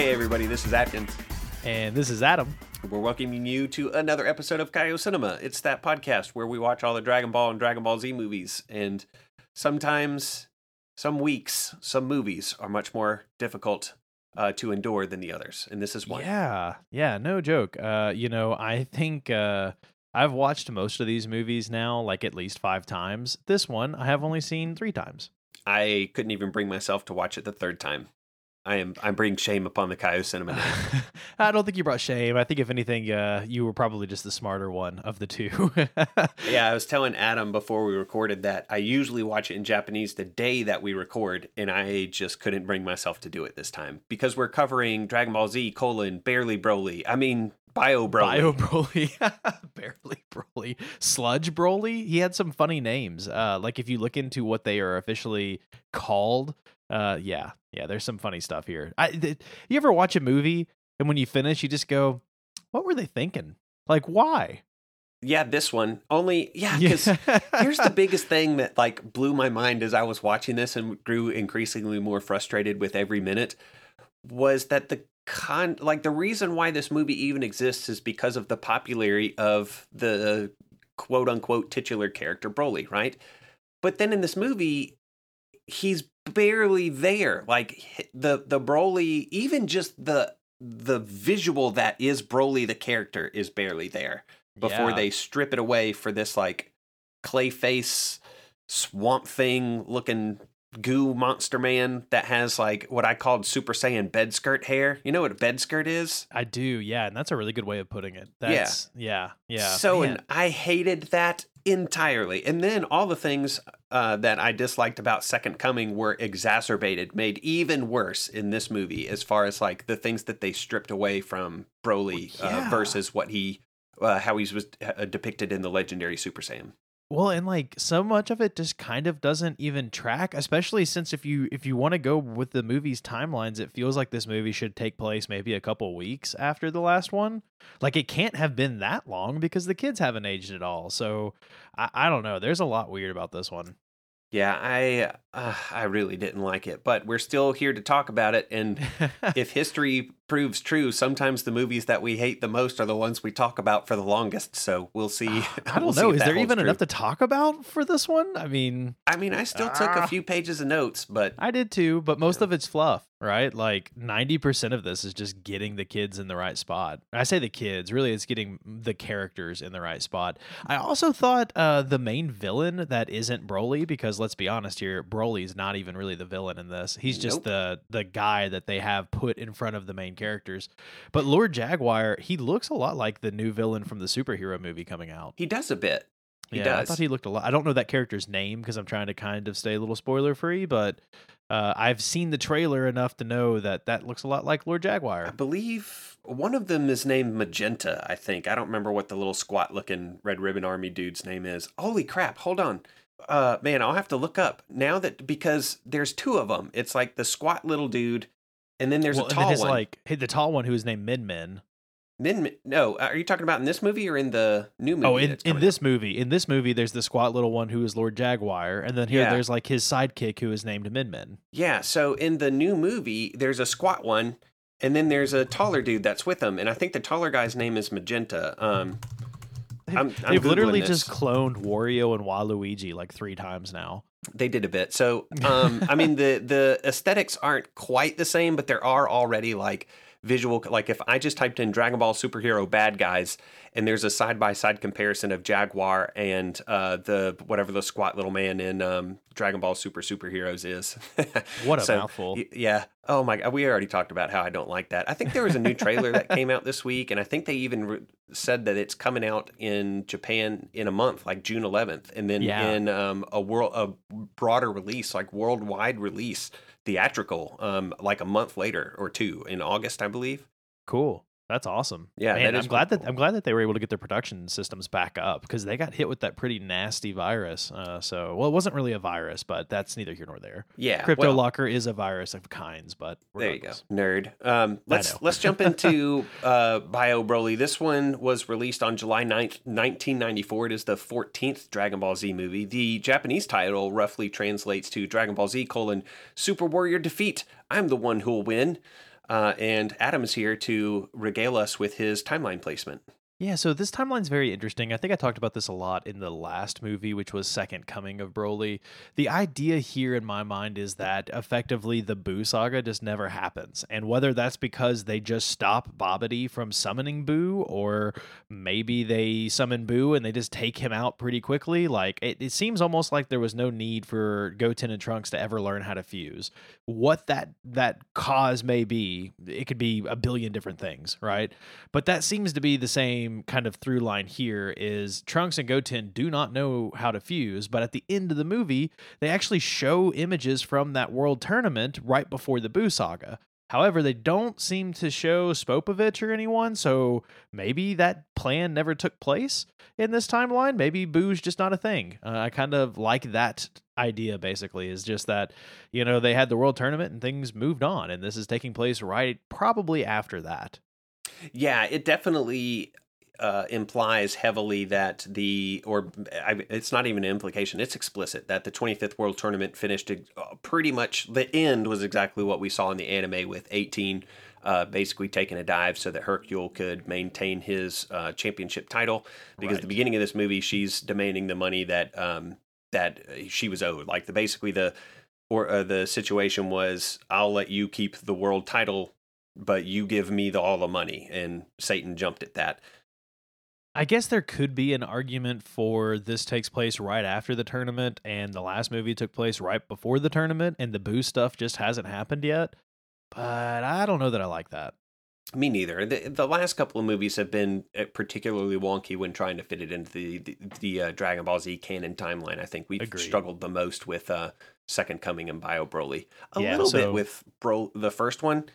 Hey, everybody, this is Atkins. And this is Adam. We're welcoming you to another episode of Kaio Cinema. It's that podcast where we watch all the Dragon Ball and Dragon Ball Z movies. And sometimes, some weeks, some movies are much more difficult uh, to endure than the others. And this is one. Yeah, yeah, no joke. Uh, you know, I think uh, I've watched most of these movies now, like at least five times. This one I have only seen three times. I couldn't even bring myself to watch it the third time. I am I'm bringing shame upon the Kaio Cinema. I don't think you brought shame. I think if anything, uh, you were probably just the smarter one of the two. yeah, I was telling Adam before we recorded that I usually watch it in Japanese the day that we record, and I just couldn't bring myself to do it this time because we're covering Dragon Ball Z colon barely Broly. I mean Bio Broly. Bio Broly. barely Broly. Sludge Broly. He had some funny names. Uh, like if you look into what they are officially called, uh, yeah, yeah, there's some funny stuff here. I, th- you ever watch a movie and when you finish, you just go, "What were they thinking? Like, why?" Yeah, this one only. Yeah, because here's the biggest thing that like blew my mind as I was watching this and grew increasingly more frustrated with every minute was that the con like the reason why this movie even exists is because of the popularity of the uh, quote unquote titular character Broly, right? But then in this movie, he's barely there. Like the the Broly, even just the the visual that is Broly the character is barely there before Yeah. they strip it away for this like clay face swamp thing looking goo monster man that has like what I called Super Saiyan bed skirt hair. You know what a bed skirt is? I do, yeah, and that's a really good way of putting it. That's, yeah, yeah. So man. and I hated that entirely. And then all the things uh, that I disliked about Second Coming were exacerbated, made even worse in this movie, as far as like the things that they stripped away from Broly Well, yeah. uh, versus what he, uh, how he was uh, depicted in the legendary Super Saiyan. Well, and like so much of it just kind of doesn't even track, especially since if you if you want to go with the movie's timelines, it feels like this movie should take place maybe a couple weeks after the last one. Like it can't have been that long because the kids haven't aged at all. So I, I don't know. There's a lot weird about this one. Yeah, I uh, I really didn't like it, but we're still here to talk about it. And if history proves true, sometimes the movies that we hate the most are the ones we talk about for the longest. So we'll see. I don't we'll know. Is there even true. enough to talk about for this one? I mean, I mean, I still took Ah. a few pages of notes, but I did too, but most of it's fluff, right? Like 90% of this is just getting the kids in the right spot. I say the kids, really, it's getting the characters in the right spot. I also thought uh, the main villain that isn't Broly, because let's be honest here, Broly's not even really the villain in this. He's just Nope. the the guy that they have put in front of the main characters. But Lord Jaguar, he looks a lot like the new villain from the superhero movie coming out. he does a bit. He yeah, I thought he looked a lot. I don't know that character's name because I'm trying to kind of stay a little spoiler free, but uh, I've seen the trailer enough to know that that looks a lot like Lord Jaguar. I believe one of them is named Magenta, I think. I don't remember what the little squat looking Red Ribbon Army dude's name is. Holy crap, hold on. Uh man, I'll have to look up now that because there's two of them. It's like the squat little dude and then there's well, a tall his one. like the tall one who is named Min Min. Min no, uh, are you talking about in this movie or in the new movie? Oh, in, in this movie, in this movie, there's the squat little one who is Lord Jaguar, and then here Yeah. there's like his sidekick who is named Min Min. Yeah, so in the new movie, there's a squat one, and then there's a taller dude that's with him, and I think the taller guy's name is Magenta. Um, I'm- I'm they've literally Googling just cloned Wario and Waluigi like three times now. They did a bit. So, um, I mean, the the aesthetics aren't quite the same, but there are already like visual. Like if I just typed in Dragon Ball superhero bad guys, and there's a side by side comparison of Jaguar and uh, the whatever the squat little man in um, Dragon Ball Super Superheroes is. What a So, mouthful. y- Yeah. Oh my God. We already talked about how I don't like that. I think there was a new trailer that came out this week, and I think they even re- said that it's coming out in Japan in a month, like June 11th, and then Yeah. in um, a world a broader release, like worldwide release, theatrical, um, like a month later or two in August, I believe. Cool. That's awesome. Yeah, Man, I'm glad pretty that I'm glad that they were able to get their production systems back up because they got hit with that pretty nasty virus. Uh, so, well, it wasn't really a virus, but that's neither here nor there. Yeah. Crypto well, locker is a virus of kinds, but There you go, nerd. Um, let's let's jump into uh, Bio Broly. This one was released on July 9th, 1994. It is the 14th Dragon Ball Z movie. The Japanese title roughly translates to Dragon Ball Z colon Super Warrior Defeat. I'm the one who will win. Uh, and Adam is here to regale us with his timeline placement. Yeah, so this timeline's very interesting. I think I talked about this a lot in the last movie, which was Second Coming of Broly. The idea here in my mind is that effectively the Boo saga just never happens. And whether that's because they just stop Babidi from summoning Boo, or maybe they summon Boo and they just take him out pretty quickly, like it, it seems almost like there was no need for Goten and Trunks to ever learn how to fuse. What that that cause may be, it could be a billion different things, right? But that seems to be the same kind of through line here is Trunks and Goten do not know how to fuse, but at the end of the movie, they actually show images from that world tournament right before the Boo saga. However, they don't seem to show Spopovich or anyone, so maybe that plan never took place in this timeline. Maybe Boo's just not a thing. Uh, I kind of like that idea, basically, is just that, you know, they had the world tournament and things moved on, and this is taking place right probably after that. Yeah, it definitely uh, implies heavily that the, or I, it's not even an implication, it's explicit that the 25th World Tournament finished uh, pretty much, the end was exactly what we saw in the anime with 18 uh, basically taking a dive so that Hercule could maintain his uh, championship title. Because right. the beginning of this movie, she's demanding the money that um, that she was owed. Like the basically the or uh, the situation was, I'll let you keep the world title, but you give me the, all the money. And Satan jumped at that. I guess there could be an argument for this takes place right after the tournament and the last movie took place right before the tournament and the boo stuff just hasn't happened yet. But I don't know that I like that. Me neither. The, the last couple of movies have been uh, particularly wonky when trying to fit it into the the, the uh, Dragon Ball Z canon timeline. I think we've Agreed. struggled the most with uh, Second Coming and Bio Broly. A yeah, little so... bit with Bro the first one,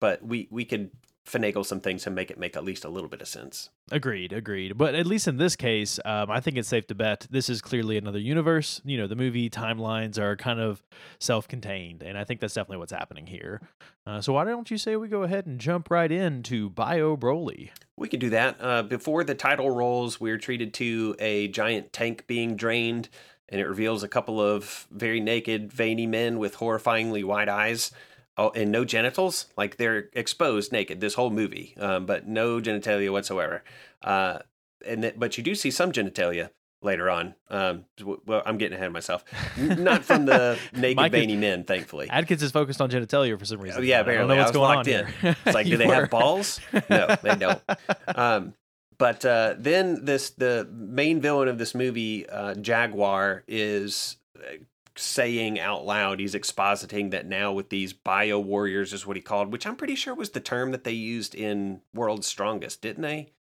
but we we could finagle some things and make it make at least a little bit of sense. Agreed, agreed. But at least in this case, um, I think it's safe to bet this is clearly another universe. You know, the movie timelines are kind of self-contained, and I think that's definitely what's happening here. Uh, so why don't you say we go ahead and jump right into Bio Broly? We can do that. Uh, before the title rolls, we're treated to a giant tank being drained, and it reveals a couple of very naked, veiny men with horrifyingly wide eyes. Oh, and no genitals. Like they're exposed naked this whole movie, um, but no genitalia whatsoever. Uh, and th- but you do see some genitalia later on. Um, well, I'm getting ahead of myself. Not from the naked veiny men, thankfully. Adkins is focused on genitalia for some reason. Oh, yeah, apparently. I don't know what's going on in. Here. It's like, do they were. have balls? No, they don't. Um, but uh, then this the main villain of this movie, uh, Jaguar, is uh, saying out loud, he's expositing that now with these bio warriors is what he called, which I'm pretty sure was the term that they used in World's Strongest, didn't they?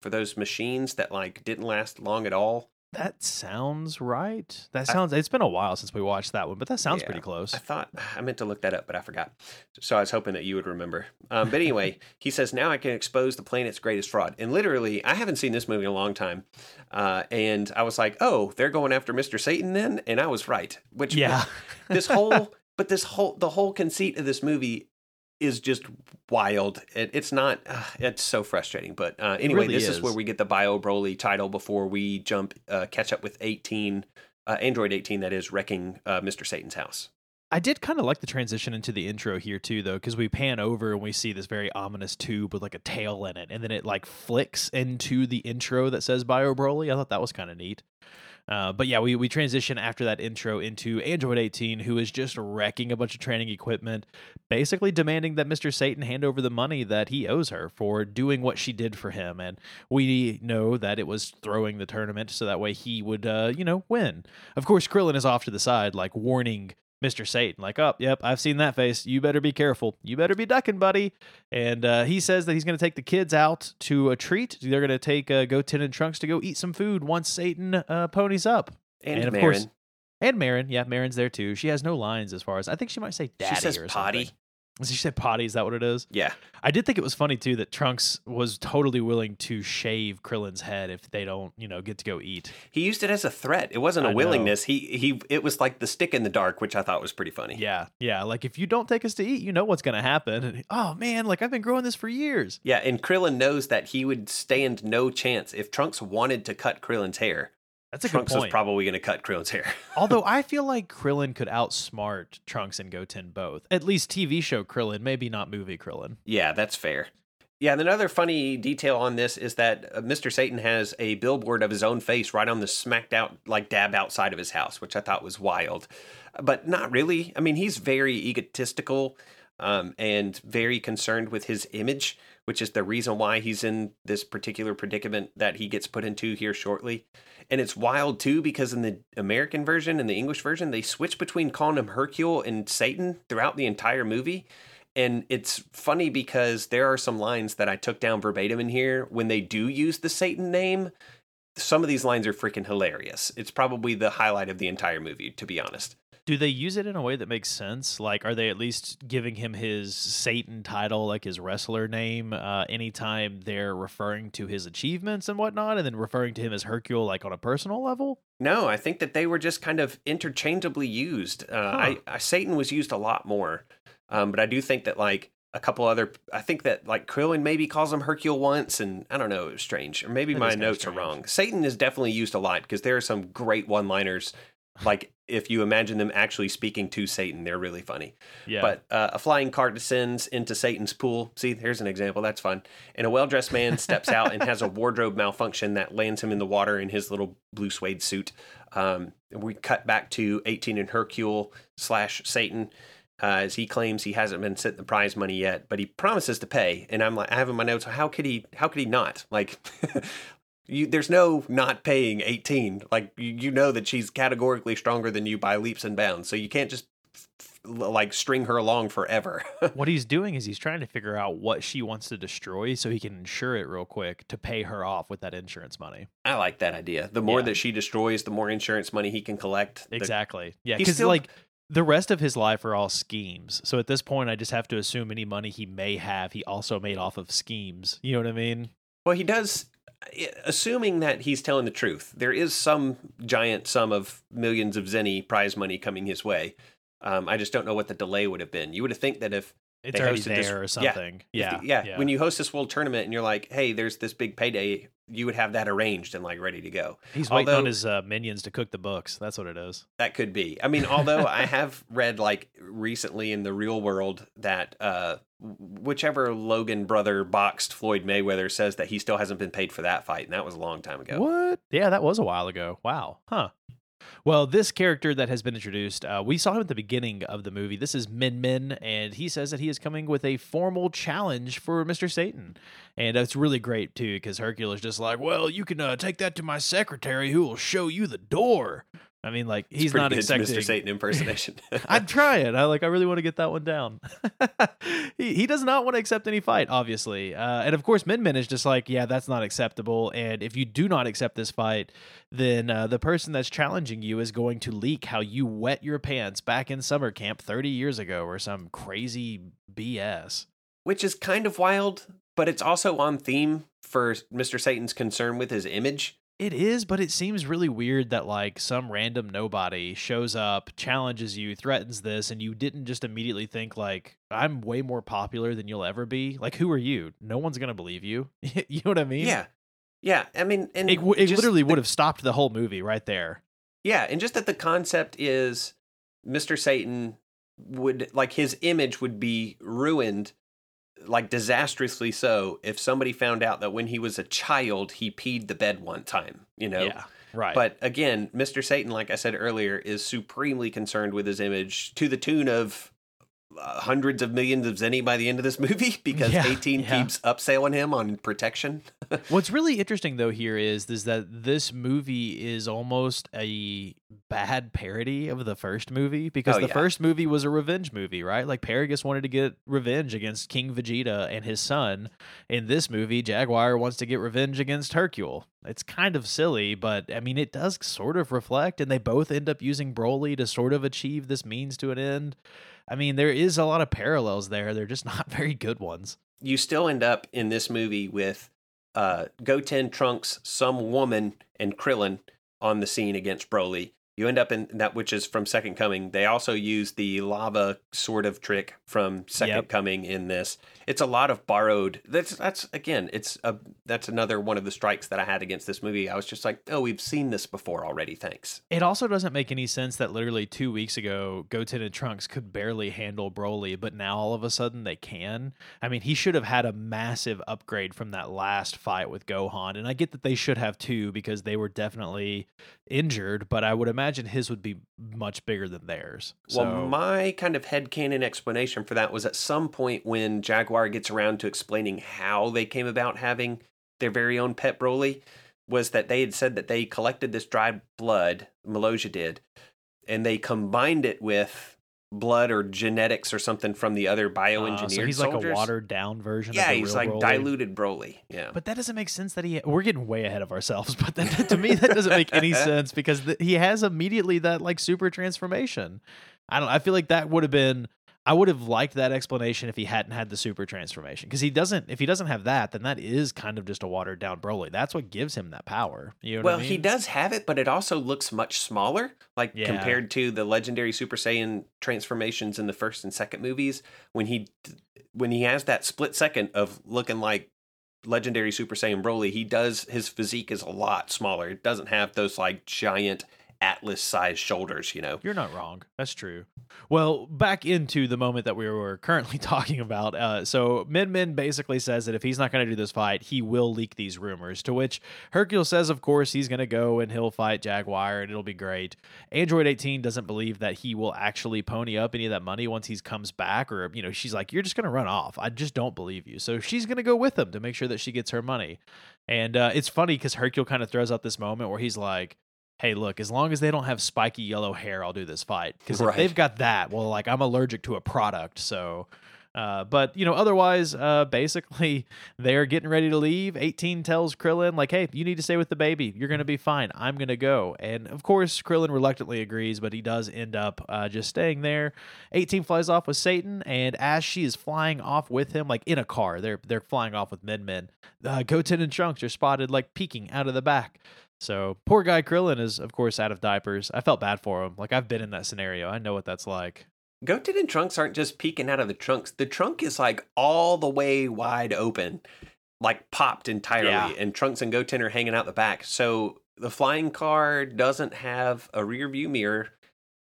For those machines that like didn't last long at all. That sounds right. That sounds. I, it's been a while since we watched that one, but that sounds yeah, pretty close. I thought I meant to look that up, but I forgot. So I was hoping that you would remember. Um, but anyway, he says now I can expose the planet's greatest fraud. And literally, I haven't seen this movie in a long time, uh, and I was like, oh, they're going after Mister Satan then, and I was right. Which yeah, this whole. But this whole the whole conceit of this movie is just wild. It, it's not. Uh, it's so frustrating. But uh, anyway, really this is. is. where we get the Bio Broly title before we jump uh, catch up with 18, uh, Android 18 that is wrecking uh, Mr. Satan's house. I did kind of like the transition into the intro here too, though, because we pan over and we see this very ominous tube with like a tail in it, and then it like flicks into the intro that says Bio Broly. I thought that was kind of neat. Uh, but yeah, we, we transition after that intro into Android 18, who is just wrecking a bunch of training equipment, basically demanding that Mr. Satan hand over the money that he owes her for doing what she did for him. And we know that it was throwing the tournament so that way he would, uh, you know, win. Of course, Krillin is off to the side, like warning Mr. Satan, like, up, oh, yep, I've seen that face. You better be careful. You better be ducking, buddy. And uh, he says that he's going to take the kids out to a treat. They're going to take uh, Goten and Trunks to go eat some food once Satan uh, ponies up. And, and of Marron. course, and Marron, yeah, Marron's there too. She has no lines as far as I think she might say daddy. She says or potty. Something. She said potty. Is that what it is? Yeah. I did think it was funny too that Trunks was totally willing to shave Krillin's head if they don't, you know, get to go eat. He used it as a threat. It wasn't a I willingness. Know. He he. It was like the stick in the dark, which I thought was pretty funny. Yeah, yeah. Like if you don't take us to eat, you know what's going to happen. And, oh man, like I've been growing this for years. Yeah, and Krillin knows that he would stand no chance if Trunks wanted to cut Krillin's hair That's a Trunks good point. probably going to cut Krillin's hair. Although I feel like Krillin could outsmart Trunks and Goten both. At least TV show Krillin, maybe not movie Krillin. yeah, that's fair. Yeah, and another funny detail on this is that uh, Mr. Satan has a billboard of his own face right on the smacked out, like dab outside of his house, which I thought was wild. But not really. I mean, he's very egotistical um, and very concerned with his image, which is the reason why he's in this particular predicament that he gets put into here shortly. And it's wild too because in the American version and the English version, they switch between calling him Hercule and Satan throughout the entire movie. And it's funny because there are some lines that I took down verbatim in here when they do use the Satan name. Some of these lines are freaking hilarious. It's probably the highlight of the entire movie, to be honest. Do they use it in a way that makes sense? Like, are they at least giving him his Satan title, like his wrestler name, uh, anytime they're referring to his achievements and whatnot, and then referring to him as Hercule, like on a personal level? No, I think that they were just kind of interchangeably used. Uh, I, I Satan was used a lot more, um, but I do think that like a couple other, I think that like Krillin maybe calls him Hercule once, and I don't know, it was strange, or maybe That my notes are wrong. Satan is definitely used a lot because there are some great one-liners. Like if you imagine them actually speaking to Satan, they're really funny. Yeah. But uh, a flying cart descends into Satan's pool. See, here's an example. That's fun. And a well dressed man steps out and has a wardrobe malfunction that lands him in the water in his little blue suede suit. Um, we cut back to 18 and Hercule slash Satan. Uh, as he claims he hasn't been sent the prize money yet, but he promises to pay. And I'm like, I have in my notes, how could he? How could he not? Like, you, there's no not paying 18. Like, you, you know that she's categorically stronger than you by leaps and bounds, so you can't just like string her along forever. what he's doing is he's trying to figure out what she wants to destroy so he can insure it real quick to pay her off with that insurance money. I like that idea. The more Yeah. that she destroys, the more insurance money he can collect. The- Exactly. Yeah, because still- like the rest of his life are all schemes. So at this point, I just have to assume any money he may have, he also made off of schemes. You know what I mean? well, he does. Assuming that he's telling the truth, there is some giant sum of millions of zenny prize money coming his way. Um, I just don't know what the delay would have been. You would have think that if It's They already hosted this- there or yeah, something. if Yeah, the- yeah, When you host this world tournament and you're like, hey, there's this big payday, you would have that arranged and like ready to go. he's waiting on although- his uh, minions to cook the books. That's what it is. That could be. I mean, although I have read like recently in the real world that uh, whichever Logan brother boxed Floyd Mayweather says that he still hasn't been paid for that fight, and that was a long time ago. What? Yeah, that was a while ago. Wow. Huh. Well, this character that has been introduced, uh, we saw him at the beginning of the movie. This is Min Min, and he says that he is coming with a formal challenge for Mr. Satan. And it's really great, too, because Hercule's just like, well, you can uh, take that to my secretary who will show you the door. I mean, like, he's not expecting. Mr. Satan impersonation. I'm trying. I like. I really want to get that one down. he he does not want to accept any fight, obviously, uh, and of course, Min Min is just like, yeah, that's not acceptable. And if you do not accept this fight, then uh, the person that's challenging you is going to leak how you wet your pants back in summer camp 30 years ago, or some crazy BS. Which is kind of wild, but it's also on theme for Mr. Satan's concern with his image. It is, but it seems really weird that like some random nobody shows up, challenges you, threatens this, and you didn't just immediately think like I'm way more popular than you'll ever be. Like, who are you? No one's gonna believe you. you know what I mean? Yeah. Yeah. I mean, and It, it literally the- would have stopped the whole movie right there. Yeah, and just that the concept is Mr. Satan would like his image would be ruined like disastrously so if somebody found out that when he was a child he peed the bed one time, you know. Yeah. Right. But again, Mr. Satan like I said earlier is supremely concerned with his image to the tune of uh, hundreds of millions of zenny by the end of this movie because Yeah, 18 yeah. keeps upselling him on protection. What's really interesting though here is is that this movie is almost a bad parody of the first movie because Oh, the yeah. first movie was a revenge movie, right? Like Paragus wanted to get revenge against King Vegeta and his son. In this movie, Jaguar wants to get revenge against Hercule. It's kind of silly, but I mean it does sort of reflect and they both end up using Broly to sort of achieve this means to an end. I mean, there is a lot of parallels there. They're just not very good ones. you still end up in this movie with uh, Goten, Trunks, some woman, and Krillin on the scene against Broly. You end up in that, which is from Second Coming. They also use the lava sort of trick from Second Yep. Coming in this. It's a lot of borrowed. That's that's again, it's a that's another one of the strikes that I had against this movie. I was just like, oh, we've seen this before already. Thanks. It also doesn't make any sense that literally two weeks ago, Goten and Trunks could barely handle Broly, but now all of a sudden they can. I mean, he should have had a massive upgrade from that last fight with Gohan, and I get that they should have too because they were definitely injured, but I would imagine his would be much bigger than theirs. So, Well, my kind of headcanon explanation for that was at some point when Jaguar gets around to explaining how they came about having their very own pet Broly, was that they had said that they collected this dried blood, Meloja did, and they combined it with blood or genetics or something from the other uh, bioengineered so he's soldiers. like a watered down version. yeah, he's like Broly. diluted Broly. Yeah. But that doesn't make sense that he. We're getting way ahead of ourselves, but that, to me that doesn't make any sense because the, he has immediately that like super transformation. I don't. I feel like that would have been. I would have liked that explanation if he hadn't had the super transformation because he doesn't. If he doesn't have that, then that is kind of just a watered down Broly. That's what gives him that power. You know well, what I he does have it, but it also looks much smaller, like Yeah. compared to the legendary Super Saiyan transformations in the first and second movies. When he when he has that split second of looking like legendary Super Saiyan Broly, he does his physique is a lot smaller. It doesn't have those like giant atlas sized shoulders, you know. You're not wrong. That's true. Well, back into the moment that we were currently talking about. Uh, so Min Min basically says that if he's not going to do this fight, he will leak these rumors. To which Hercule says, of course, he's going to go and he'll fight Jaguar and it'll be great. Android 18 doesn't believe that he will actually pony up any of that money once he comes back, or you know, she's like, "You're just going to run off." I just don't believe you. So she's going to go with him to make sure that she gets her money. And uh, it's funny because Hercule kind of throws out this moment where he's like hey, look, as long as they don't have spiky yellow hair, I'll do this fight. Because if they've got that, well, like I'm allergic to a product. So, uh, but you know, otherwise, uh, basically, they're getting ready to leave. 18 tells Krillin, like, hey, you need to stay with the baby. You're going to be fine. I'm going to go. And of course, Krillin reluctantly agrees, but he does end up uh, just staying there. 18 flies off with Satan, and as she is flying off with him, like in a car, they're they're flying off with Min Min. Uh, Goten and Trunks are spotted like peeking out of the back. So poor guy Krillin is, of course, out of diapers. I felt bad for him. Like I've been in that scenario. I know what that's like. Goten and Trunks aren't just peeking out of the trunks. The trunk is like all the way wide open, like popped entirely, Yeah. and Trunks and Goten are hanging out the back. So the flying car doesn't have a rear view mirror,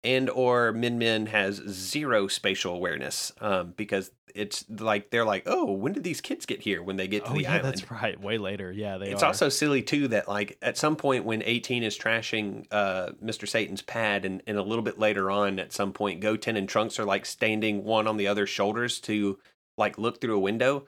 and or Min Min has zero spatial awareness um, because it's like they're like, oh, when did these kids get here? When they get to oh the yeah, island, that's right. Way later. Yeah, they it's are. also silly too that like at some point when 18 is trashing uh Mr. Satan's pad and, and a little bit later on at some point Goten and Trunks are like standing one on the other's shoulders to like look through a window.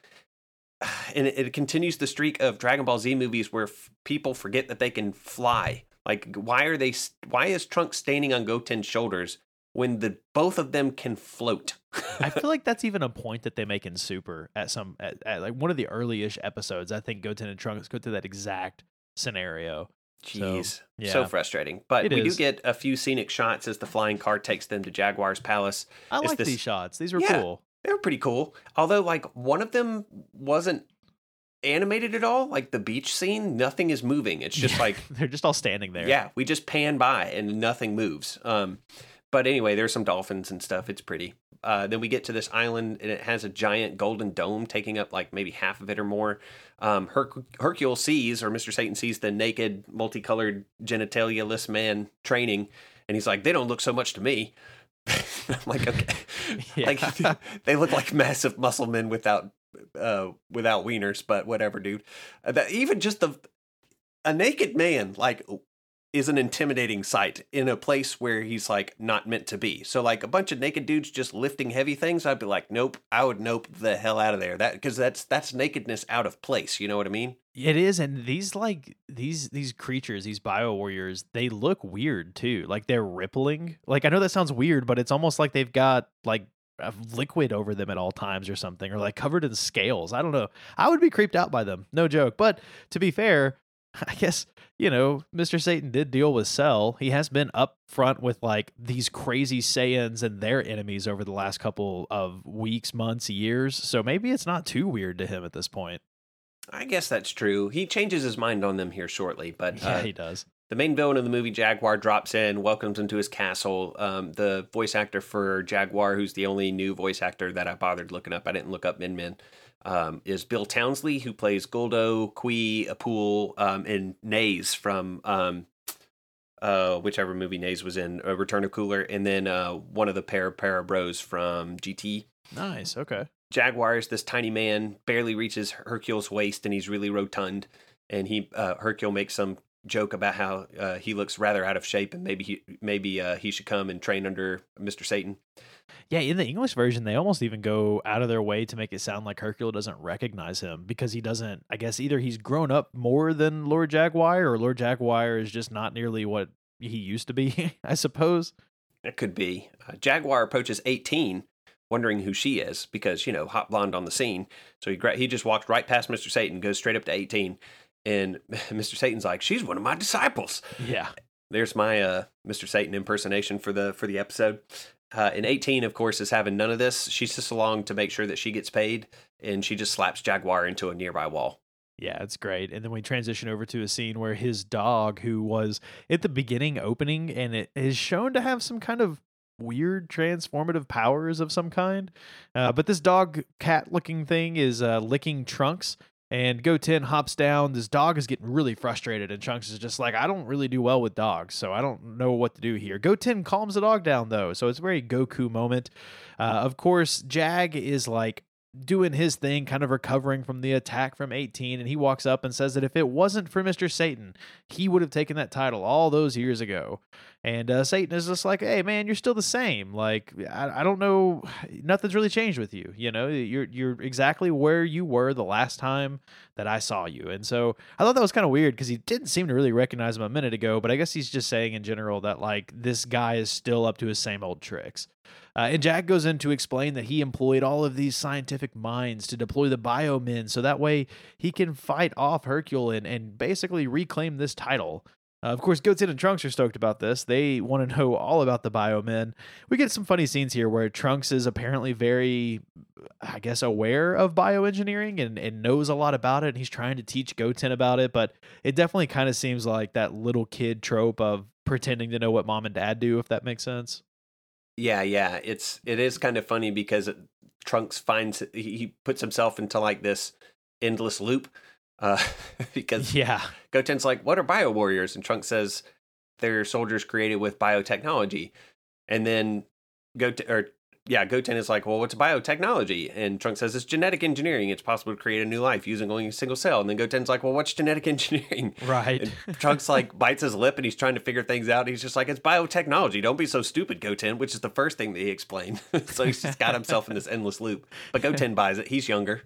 And it, it continues the streak of Dragon Ball Z movies where f- people forget that they can fly. Like why are they why is Trunks standing on Goten's shoulders when the both of them can float? I feel like that's even a point that they make in Super at some at, at like one of the early-ish episodes. I think Goten and Trunks go through that exact scenario. So, Jeez, yeah. so frustrating. But It we is. do get a few scenic shots as the flying car takes them to Jaguar's palace. I like this- these shots. These were Yeah. cool. They were pretty cool. Although, like, one of them wasn't animated at all. Like the beach scene, nothing is moving. It's just Yeah, like, they're just all standing there. yeah, we just pan by and nothing moves. Um, but anyway, there's some dolphins and stuff. It's pretty. Uh, then we get to this island and it has a giant golden dome taking up like maybe half of it or more. Um, Herc- Hercule sees, or Mr. Satan sees the naked, multicolored, genitalia-less man training, and he's like, they don't look so much to me. I'm like, okay. Yeah. Like they look like massive muscle men without uh without wieners, but whatever, dude. Uh, that, even just the a naked man like is an intimidating sight in a place where he's like not meant to be. So like a bunch of naked dudes just lifting heavy things, I'd be like, nope, I would nope the hell out of there. That because that's that's nakedness out of place. You know what I mean? It is, and these like these these creatures, these bio warriors, they look weird too. Like they're rippling. Like I know that sounds weird, but it's almost like they've got like liquid over them at all times or something, or like covered in scales. I don't know. I would be creeped out by them, no joke. But to be fair, I guess you know Mr. Satan did deal with Cell. He has been up front with like these crazy Saiyans and their enemies over the last couple of weeks, months, years. So maybe it's not too weird to him at this point. I guess that's true. He changes his mind on them here shortly, but Yeah, uh, he does. The main villain of the movie, Jaguar, drops in, welcomes him to his castle. Um, the voice actor for Jaguar, who's the only new voice actor that I bothered looking up, I didn't look up Min Min, um, is Bill Townsley, who plays Guldo, Kui, Appule, um, and Neiz from um, uh, whichever movie Neiz was in, uh, Return of Cooler, and then uh, one of the Para Para bros from GT. Nice. Okay. Jaguar is this tiny man, barely reaches Hercule's waist, and he's really rotund. And he uh, Hercule makes some joke about how uh, he looks rather out of shape, and maybe he maybe uh, he should come and train under Mister Satan. Yeah, in the English version, they almost even go out of their way to make it sound like Hercule doesn't recognize him because he doesn't. I guess either he's grown up more than Lord Jaguar, or Lord Jaguar is just not nearly what he used to be. I suppose it could be. Uh, Jaguar approaches eighteen, wondering who she is because you know hot blonde on the scene. So he he just walks right past Mister Satan, goes straight up to eighteen, and Mr. Satan's like, "She's one of my disciples." Yeah. There's my uh, Mr. Satan impersonation for the for the episode. Uh, and 18, of course, is having none of this. She's just along to make sure that she gets paid, and she just slaps Jaguar into a nearby wall. Yeah, it's great. And then we transition over to a scene where his dog, who was at the beginning opening, and it is shown to have some kind of weird transformative powers of some kind. Uh, but this dog cat looking thing is uh, licking trunks and Goten hops down. This dog is getting really frustrated, and Trunks is just like, I don't really do well with dogs, so I don't know what to do here. Goten calms the dog down, though, so it's a very Goku moment. Uh, of course, Jag is like, doing his thing, kind of recovering from the attack from 18. And he walks up and says that if it wasn't for Mr. Satan, he would have taken that title all those years ago. And uh, Satan is just like, hey, man, you're still the same. Like, I, I don't know. Nothing's really changed with you. You know, you're, you're exactly where you were the last time that I saw you. And so I thought that was kind of weird because he didn't seem to really recognize him a minute ago. But I guess he's just saying in general that, like, this guy is still up to his same old tricks. Uh, and Jack goes in to explain that he employed all of these scientific minds to deploy the biomen so that way he can fight off Hercule and, and basically reclaim this title. Uh, of course, Goten and Trunks are stoked about this. They want to know all about the biomen. We get some funny scenes here where Trunks is apparently very, I guess, aware of bioengineering and, and knows a lot about it. And he's trying to teach Goten about it, but it definitely kind of seems like that little kid trope of pretending to know what mom and dad do, if that makes sense. Yeah, yeah, it's it is kind of funny because it, Trunks finds he puts himself into like this endless loop uh, because yeah, Goten's like, "What are bio warriors?" and Trunks says they're soldiers created with biotechnology, and then Goten or yeah, Goten is like, well, what's biotechnology? And Trunks says it's genetic engineering. It's possible to create a new life using only a single cell. And then Goten's like, well, what's genetic engineering? Right. And Trunks like bites his lip and he's trying to figure things out. He's just like, it's biotechnology. Don't be so stupid, Goten, which is the first thing that he explained. so he's just got himself in this endless loop. But Goten buys it. He's younger.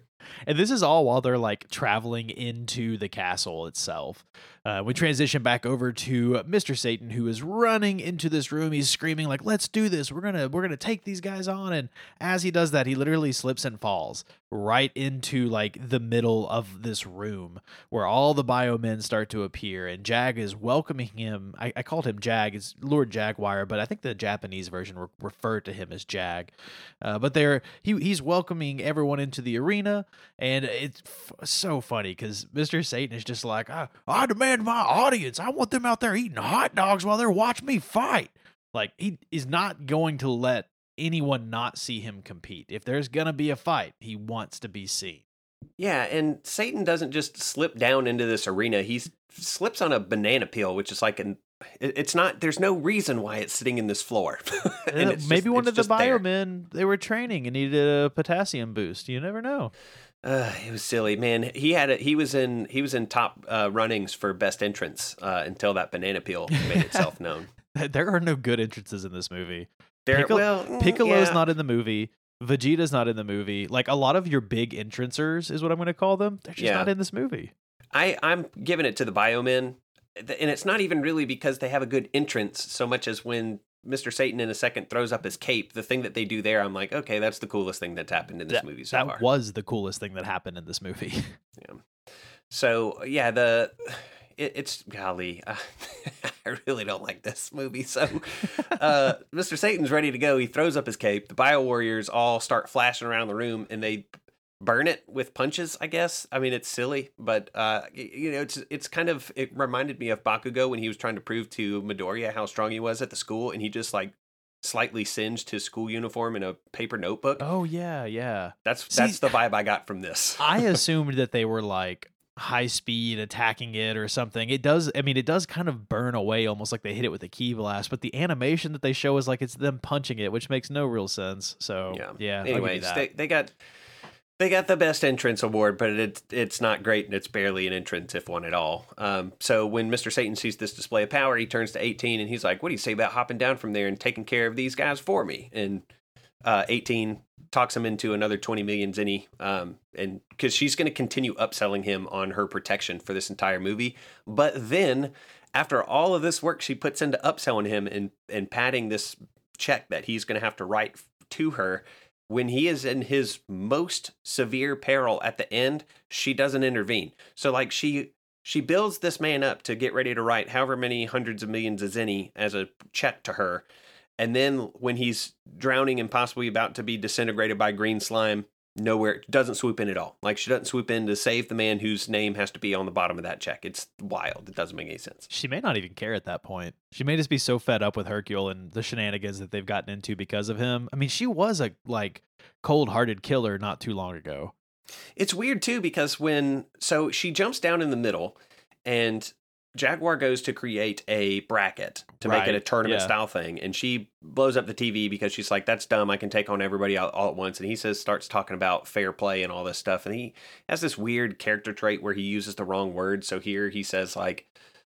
And this is all while they're like traveling into the castle itself. Uh, we transition back over to Mr. Satan, who is running into this room. He's screaming like, "Let's do this! We're gonna we're gonna take these guys on!" And as he does that, he literally slips and falls right into like the middle of this room where all the biomen start to appear. And Jag is welcoming him. I, I called him Jag. It's Lord Jaguar, but I think the Japanese version re- referred to him as Jag. Uh, but they're he he's welcoming everyone into the arena, and it's f- so funny because Mr. Satan is just like, I, I demand my audience. I want them out there eating hot dogs while they're watching me fight. Like he is not going to let anyone not see him compete. If there's gonna be a fight, he wants to be seen. Yeah, and Satan doesn't just slip down into this arena. He slips on a banana peel, which is like an. It's not. There's no reason why it's sitting in this floor. maybe just, one of the biomen they were training and needed a potassium boost. You never know. Uh, it was silly, man. He had a, he was in he was in top uh, runnings for best entrance uh, until that banana peel made itself known. there are no good entrances in this movie. There, Piccolo, well, mm, Piccolo's yeah. not in the movie. Vegeta's not in the movie. Like a lot of your big entrancers is what I'm going to call them. They're just yeah. not in this movie. I I'm giving it to the bio Biomen, and it's not even really because they have a good entrance so much as when Mr. Satan in a second throws up his cape. The thing that they do there, I'm like, okay, that's the coolest thing that's happened in this that, movie so that far. That was the coolest thing that happened in this movie. yeah. So yeah, the it, it's golly, uh, I really don't like this movie. So uh, Mr. Satan's ready to go. He throws up his cape. The Bio Warriors all start flashing around the room, and they burn it with punches. I guess. I mean, it's silly, but uh, you know, it's it's kind of it reminded me of Bakugo when he was trying to prove to Midoriya how strong he was at the school, and he just like slightly singed his school uniform in a paper notebook. Oh yeah, yeah. That's See, that's the vibe I got from this. I assumed that they were like high speed attacking it or something. It does I mean it does kind of burn away almost like they hit it with a ki blast, but the animation that they show is like it's them punching it, which makes no real sense. So yeah. yeah Anyways, they, they got they got the best entrance award, but it's it's not great and it's barely an entrance if one at all. Um, so when Mr. Satan sees this display of power, he turns to 18 and he's like, "What do you say about hopping down from there and taking care of these guys for me?" And uh, 18 talks him into another 20 million zenny, um, and because she's going to continue upselling him on her protection for this entire movie. But then, after all of this work she puts into upselling him and and padding this check that he's going to have to write to her when he is in his most severe peril at the end, she doesn't intervene. So like she she builds this man up to get ready to write however many hundreds of millions of any as a check to her. And then when he's drowning and possibly about to be disintegrated by green slime, nowhere doesn't swoop in at all. Like she doesn't swoop in to save the man whose name has to be on the bottom of that check. It's wild. It doesn't make any sense. She may not even care at that point. She may just be so fed up with Hercule and the shenanigans that they've gotten into because of him. I mean, she was a like cold-hearted killer not too long ago. It's weird too because when so she jumps down in the middle and Jaguar goes to create a bracket to right. make it a tournament yeah. style thing, and she blows up the TV because she's like, "That's dumb. I can take on everybody all, all, at once." And he says, starts talking about fair play and all this stuff, and he has this weird character trait where he uses the wrong word. So here he says like,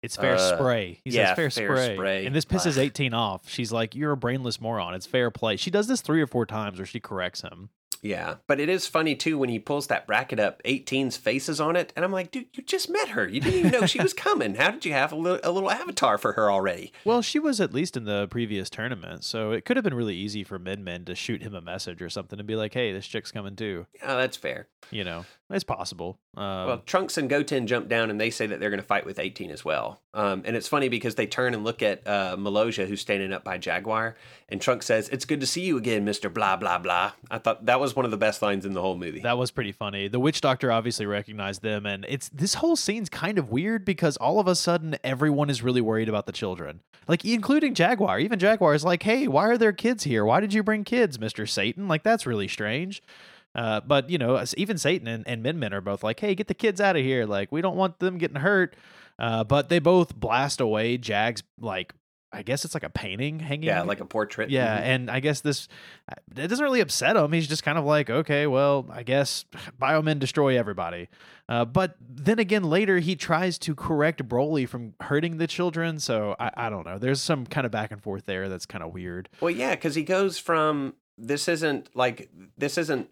"It's fair uh, spray." He yeah, says fair, fair spray. spray. and this pisses eighteen off. She's like, "You're a brainless moron. It's fair play." She does this three or four times where she corrects him. Yeah, but it is funny too when he pulls that bracket up. 18's faces on it, and I'm like, dude, you just met her. You didn't even know she was coming. How did you have a little, a little avatar for her already? Well, she was at least in the previous tournament, so it could have been really easy for Min to shoot him a message or something and be like, hey, this chick's coming too. Yeah, that's fair. You know, it's possible. Um, well, Trunks and Goten jump down, and they say that they're going to fight with 18 as well. Um, and it's funny because they turn and look at uh, who's standing up by Jaguar, and Trunks says, "It's good to see you again, Mister Blah Blah Blah." I thought that was one of the best lines in the whole movie. That was pretty funny. The witch doctor obviously recognized them, and it's this whole scene's kind of weird because all of a sudden everyone is really worried about the children, like including Jaguar. Even Jaguar is like, "Hey, why are there kids here? Why did you bring kids, Mister Satan?" Like that's really strange. Uh, but you know, even Satan and, and Min Min are both like, "Hey, get the kids out of here! Like, we don't want them getting hurt." Uh, but they both blast away Jag's like I guess it's like a painting hanging. Yeah, like a portrait. Yeah, mm-hmm. and I guess this uh, it doesn't really upset him. He's just kind of like, okay, well, I guess biomen destroy everybody. Uh, but then again, later he tries to correct Broly from hurting the children. So I, I don't know. There's some kind of back and forth there that's kind of weird. Well, yeah, because he goes from this isn't like this isn't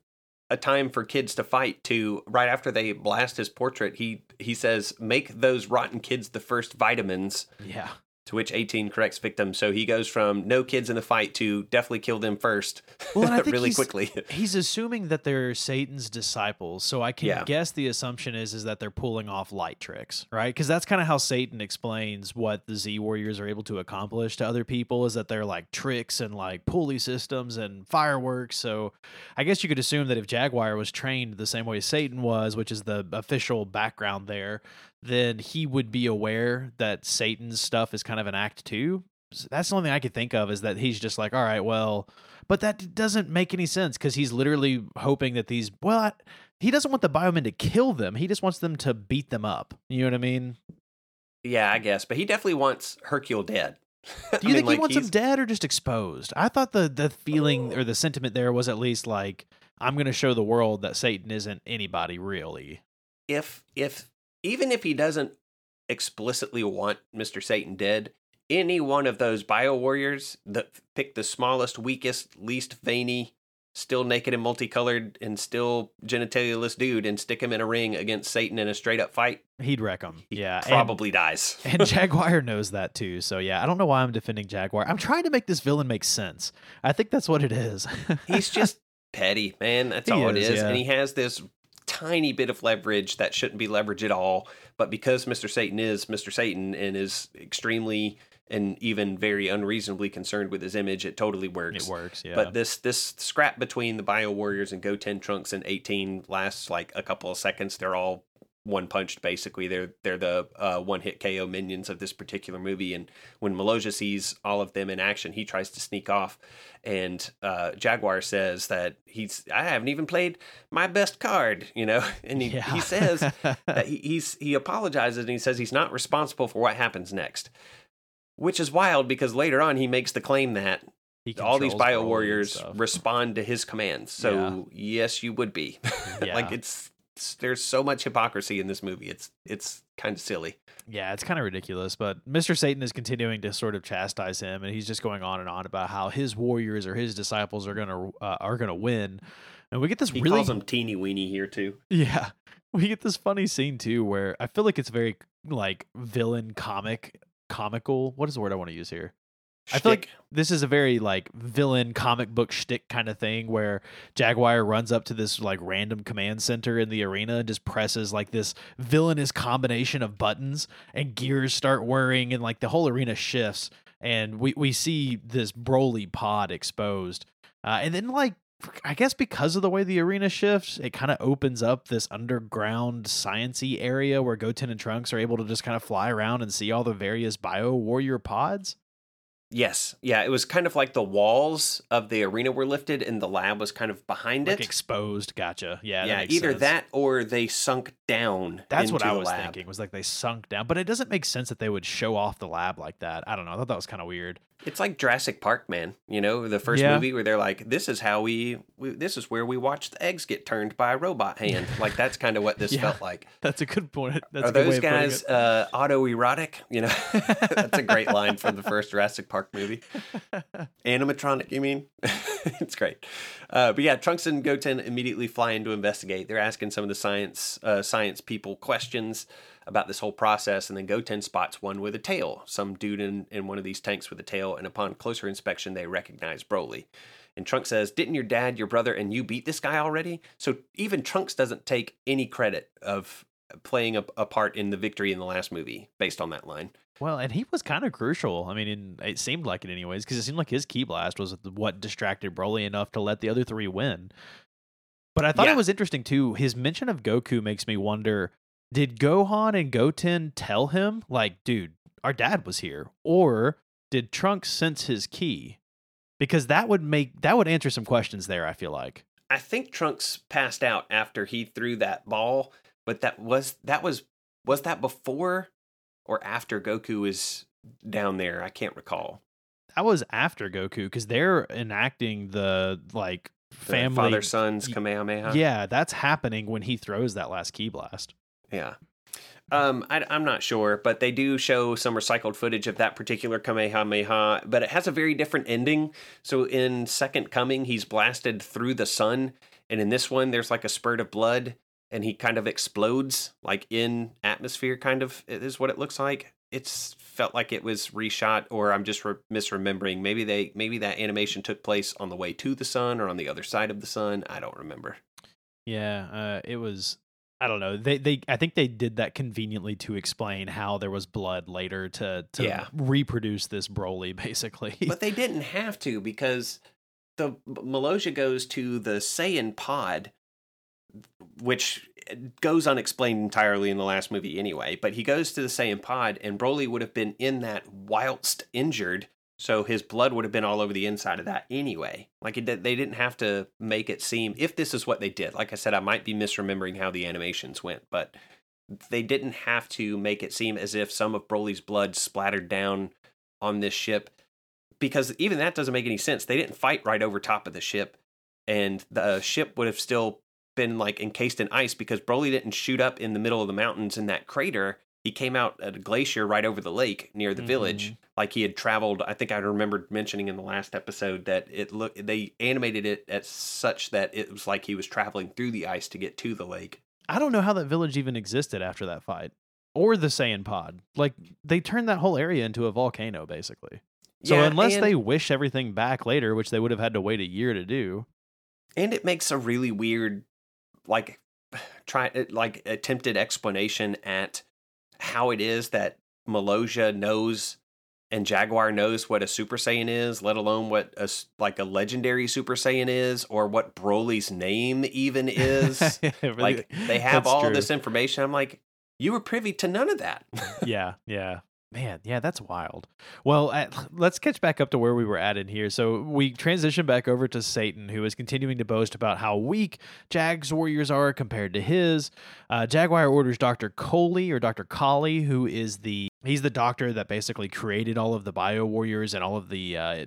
a time for kids to fight to right after they blast his portrait he he says make those rotten kids the first vitamins yeah to which 18 corrects victim. So he goes from no kids in the fight to definitely kill them first well, really quickly. he's assuming that they're Satan's disciples. So I can yeah. guess the assumption is is that they're pulling off light tricks, right? Because that's kind of how Satan explains what the Z Warriors are able to accomplish to other people is that they're like tricks and like pulley systems and fireworks. So I guess you could assume that if Jaguar was trained the same way Satan was, which is the official background there, then he would be aware that Satan's stuff is kind of an act too. So that's the only thing I could think of is that he's just like, all right, well, but that doesn't make any sense because he's literally hoping that these, well, I, he doesn't want the biomen to kill them. He just wants them to beat them up. You know what I mean? Yeah, I guess. But he definitely wants Hercule dead. Do you mean, think he like wants he's... him dead or just exposed? I thought the the feeling or the oh. sentiment there was at least like I'm going to show the world that Satan isn't anybody really. If if even if he doesn't explicitly want Mr. Satan dead, any one of those bio warriors that pick the smallest, weakest, least veiny, still naked and multicolored, and still genitalialist dude and stick him in a ring against Satan in a straight up fight, he'd wreck him. Yeah, probably and, dies. and Jaguar knows that too. So yeah, I don't know why I'm defending Jaguar. I'm trying to make this villain make sense. I think that's what it is. He's just petty, man. That's he all is, it is. Yeah. And he has this tiny bit of leverage that shouldn't be leverage at all. But because Mr. Satan is Mr. Satan and is extremely and even very unreasonably concerned with his image, it totally works. It works, yeah. But this this scrap between the Bio Warriors and Goten Trunks and 18 lasts like a couple of seconds. They're all one punched basically. They're they're the uh, one hit KO minions of this particular movie. And when Maloja sees all of them in action, he tries to sneak off. And uh, Jaguar says that he's I haven't even played my best card, you know. And he, Yeah. he says that he, he's he apologizes and he says he's not responsible for what happens next. Which is wild because later on he makes the claim that He all these bio warriors respond to his commands. So yes, you would be. Yeah. like it's there's so much hypocrisy in this movie. It's it's kind of silly. Yeah, it's kind of ridiculous, but Mr. Satan is continuing to sort of chastise him, and he's just going on and on about how his warriors or his disciples are gonna uh, are gonna win, and we get this He really calls teeny weeny here too. yeah, we get this funny scene too where I feel like it's very like villain comic comical. What is the word I want to use here? I feel like this is a very like villain comic book shtick kind of thing where Jaguar runs up to this like random command center in the arena and just presses like this villainous combination of buttons and gears start whirring and like the whole arena shifts and we we see this Broly pod exposed. Uh, and then like I guess because of the way the arena shifts, it kind of opens up this underground sciency area where Goten and Trunks are able to just kind of fly around and see all the various bio warrior pods. Yes, yeah. It was kind of like the walls of the arena were lifted, and the lab was kind of behind like it. exposed. Gotcha. Yeah. yeah, makes either sense. that or they sunk down. That's what I was lab. thinking. Was like they sunk down, but it doesn't make sense that they would show off the lab like that. I don't know. I thought that was kind of weird. It's like Jurassic Park, man. You know, the first Yeah. movie where they're like, "This is how we, we, this is where we watch the eggs get turned by a robot hand." like that's kind of what this Yeah. felt like. That's a good point. That's Are a good way those guys uh, autoerotic? You know, that's a great line from the first Jurassic Park movie. Animatronic, you mean? it's great. Uh, but yeah, Trunks and Goten immediately fly in to investigate. They're asking some of the science uh, science people questions about this whole process, and then Goten spots one with a tail, some dude in, in one of these tanks with a tail, and upon closer inspection, they recognize Broly. And Trunks says, Didn't your dad, your brother, and you beat this guy already? So even Trunks doesn't take any credit of playing a, a part in the victory in the last movie based on that line. Well, and he was kind of crucial. I mean, in, it seemed like it anyways, because it seemed like his ki blast was what distracted Broly enough to let the other three win. But I thought Yeah. it was interesting too. His mention of Goku makes me wonder: Did Gohan and Goten tell him, like, dude, our dad was here, or did Trunks sense his ki? Because that would make that would answer some questions there. I feel like. I think Trunks passed out after he threw that ball, but that was that was was that before or after Goku was down there? I can't recall. That was after Goku because they're enacting the like family father sons Kamehameha. Yeah, that's happening when he throws that last ki blast. Yeah. Um, I, am not sure, but they do show some recycled footage of that particular Kamehameha, but it has a very different ending. So in Second Coming, he's blasted through the sun, and in this one, there's like a spurt of blood, and he kind of explodes, like in atmosphere, kind of is what it looks like. It's felt like it was reshot, or I'm just re- misremembering. Maybe they, maybe that animation took place on the way to the sun or on the other side of the sun. I don't remember. Yeah, uh, it was. I don't know. They they I think they did that conveniently to explain how there was blood later to to Yeah. reproduce this Broly basically. but they didn't have to because the Maloja goes to the Saiyan pod, which eh, goes unexplained entirely in the last movie anyway. But he goes to the Saiyan pod, and Broly would have been in that whilst injured, so his blood would have been all over the inside of that anyway. Like it, they didn't have to make it seem if this is what they did. Like I said, I might be misremembering how the animations went, but they didn't have to make it seem as if some of Broly's blood splattered down on this ship because even that doesn't make any sense. They didn't fight right over top of the ship, and the ship would have still been like encased in ice because Broly didn't shoot up in the middle of the mountains in that crater. He came out at a glacier right over the lake near the village, mm-hmm. like he had traveled. I think I remembered mentioning in the last episode that it look they animated it as such that it was like he was traveling through the ice to get to the lake. I don't know how that village even existed after that fight. Or the Saiyan pod. Like they turned that whole area into a volcano basically. So Yeah, unless and- they wish everything back later, which they would have had to wait a year to do. and it makes a really weird like try like attempted explanation at how it is that Maloja knows and Jaguar knows what a Super Saiyan is, let alone what a like a legendary Super Saiyan is, or what Broly's name even is. really, like they have all true. this information. I'm like, you were privy to none of that. yeah, yeah. Man, yeah, that's wild. Well, at, let's catch back up to where we were at in here. So we transition back over to Satan, who is continuing to boast about how weak Jag's warriors are compared to his. Uh, Jaguar orders Dr. Coley or Dr. Colley, who is the he's the doctor that basically created all of the bio warriors and all of the uh,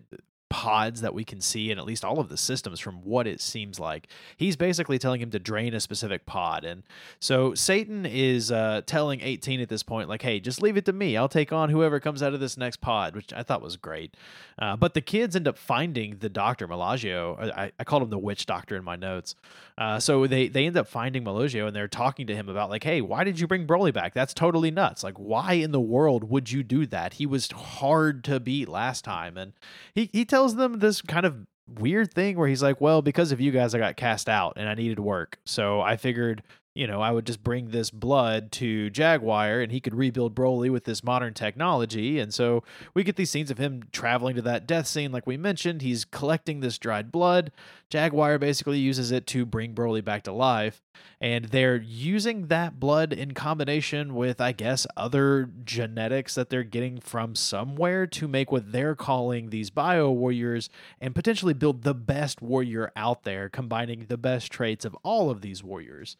pods that we can see and at least all of the systems from what it seems like. He's basically telling him to drain a specific pod. And so Satan is uh, telling 18 at this point, like, hey, just leave it to me. I'll take on whoever comes out of this next pod, which I thought was great. Uh, but the kids end up finding the doctor, Maloja. I, I called him the witch doctor in my notes. Uh, so they, they end up finding Maloja and they're talking to him about, like, hey, why did you bring Broly back? That's totally nuts. Like, why in the world would you do that? He was hard to beat last time. And he, he tells tells them this kind of weird thing where he's like, "Well, because of you guys, I got cast out and I needed work, so I figured you know, I would just bring this blood to Jaguar and he could rebuild Broly with this modern technology. And so we get these scenes of him traveling to that death scene, like we mentioned. He's collecting this dried blood. Jaguar basically uses it to bring Broly back to life. And they're using that blood in combination with, I guess, other genetics that they're getting from somewhere to make what they're calling these bio warriors and potentially build the best warrior out there, combining the best traits of all of these warriors.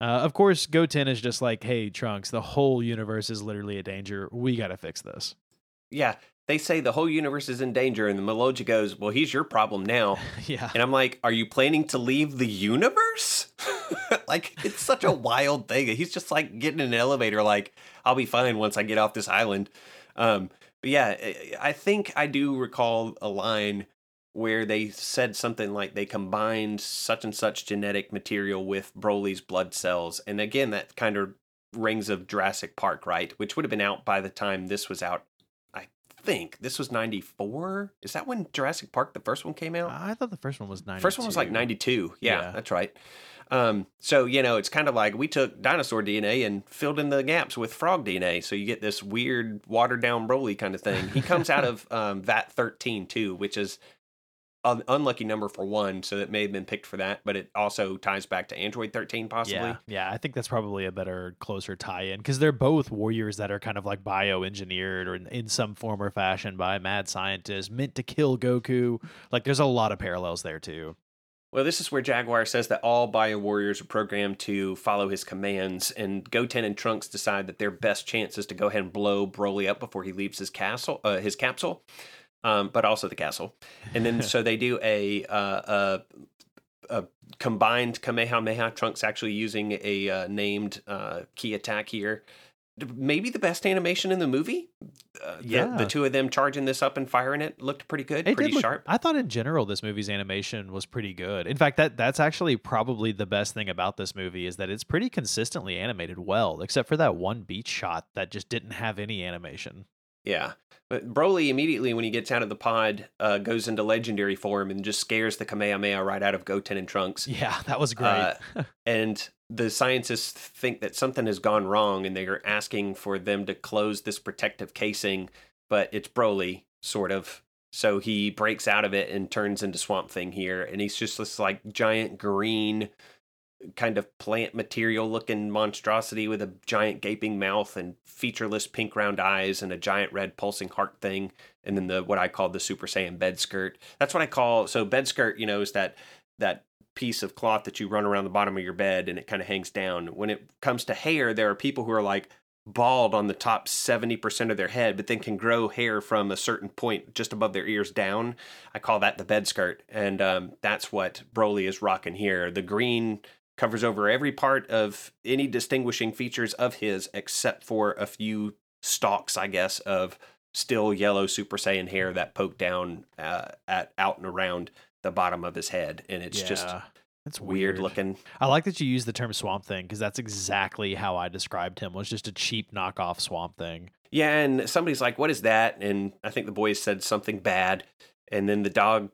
Uh, of course, Goten is just like, hey, Trunks, the whole universe is literally a danger. We got to fix this. Yeah. They say the whole universe is in danger, and the Maloja goes, Well, he's your problem now. yeah. And I'm like, Are you planning to leave the universe? like, it's such a wild thing. He's just like getting in an elevator, like, I'll be fine once I get off this island. Um, but yeah, I think I do recall a line where they said something like they combined such and such genetic material with Broly's blood cells. And again, that kind of rings of Jurassic Park, right? Which would have been out by the time this was out. I think this was 94. Is that when Jurassic Park, the first one came out? I thought the first one was 92. First one was like 92. Yeah, yeah. that's right. Um, so, you know, it's kind of like we took dinosaur DNA and filled in the gaps with frog DNA. So you get this weird watered down Broly kind of thing. He comes out of um, VAT 13 too, which is an unlucky number for one, so it may have been picked for that, but it also ties back to Android 13 possibly. Yeah, yeah, I think that's probably a better, closer tie-in because they're both warriors that are kind of like bioengineered or in, in some form or fashion by mad scientists meant to kill Goku. Like, there's a lot of parallels there too. Well, this is where Jaguar says that all Bio Warriors are programmed to follow his commands, and Goten and Trunks decide that their best chance is to go ahead and blow Broly up before he leaves his castle, uh, his capsule um, but also the castle. And then so they do a, uh, a, a combined Kamehameha. Trunks actually using a uh, named uh, ki attack here. Maybe the best animation in the movie. Uh, yeah, the, the, two of them charging this up and firing it looked pretty good, it pretty look, sharp. I thought in general this movie's animation was pretty good. In fact, that that's actually probably the best thing about this movie is that it's pretty consistently animated well, except for that one beach shot that just didn't have any animation. Yeah. But Broly immediately, when he gets out of the pod, uh, goes into legendary form and just scares the Kamehameha right out of Goten and Trunks. Yeah, that was great. Uh, and the scientists think that something has gone wrong and they are asking for them to close this protective casing, but it's Broly, sort of. So he breaks out of it and turns into Swamp Thing here. And he's just this like giant green kind of plant material looking monstrosity with a giant gaping mouth and featureless pink round eyes and a giant red pulsing heart thing and then the what I call the super saiyan bed skirt. That's what I call so bed skirt, you know, is that that piece of cloth that you run around the bottom of your bed and it kind of hangs down. When it comes to hair, there are people who are like bald on the top 70% of their head, but then can grow hair from a certain point just above their ears down. I call that the bed skirt. And um, that's what Broly is rocking here. The green covers over every part of any distinguishing features of his except for a few stalks, I guess, of still yellow Super Saiyan hair that poke down uh, at out and around the bottom of his head, and it's yeah, just it's weird. weird. looking. I like that you use the term Swamp Thing because that's exactly how I described him. Was just a cheap knockoff Swamp Thing. Yeah, and somebody's like, "What is that?" And I think the boys said something bad, and then the dog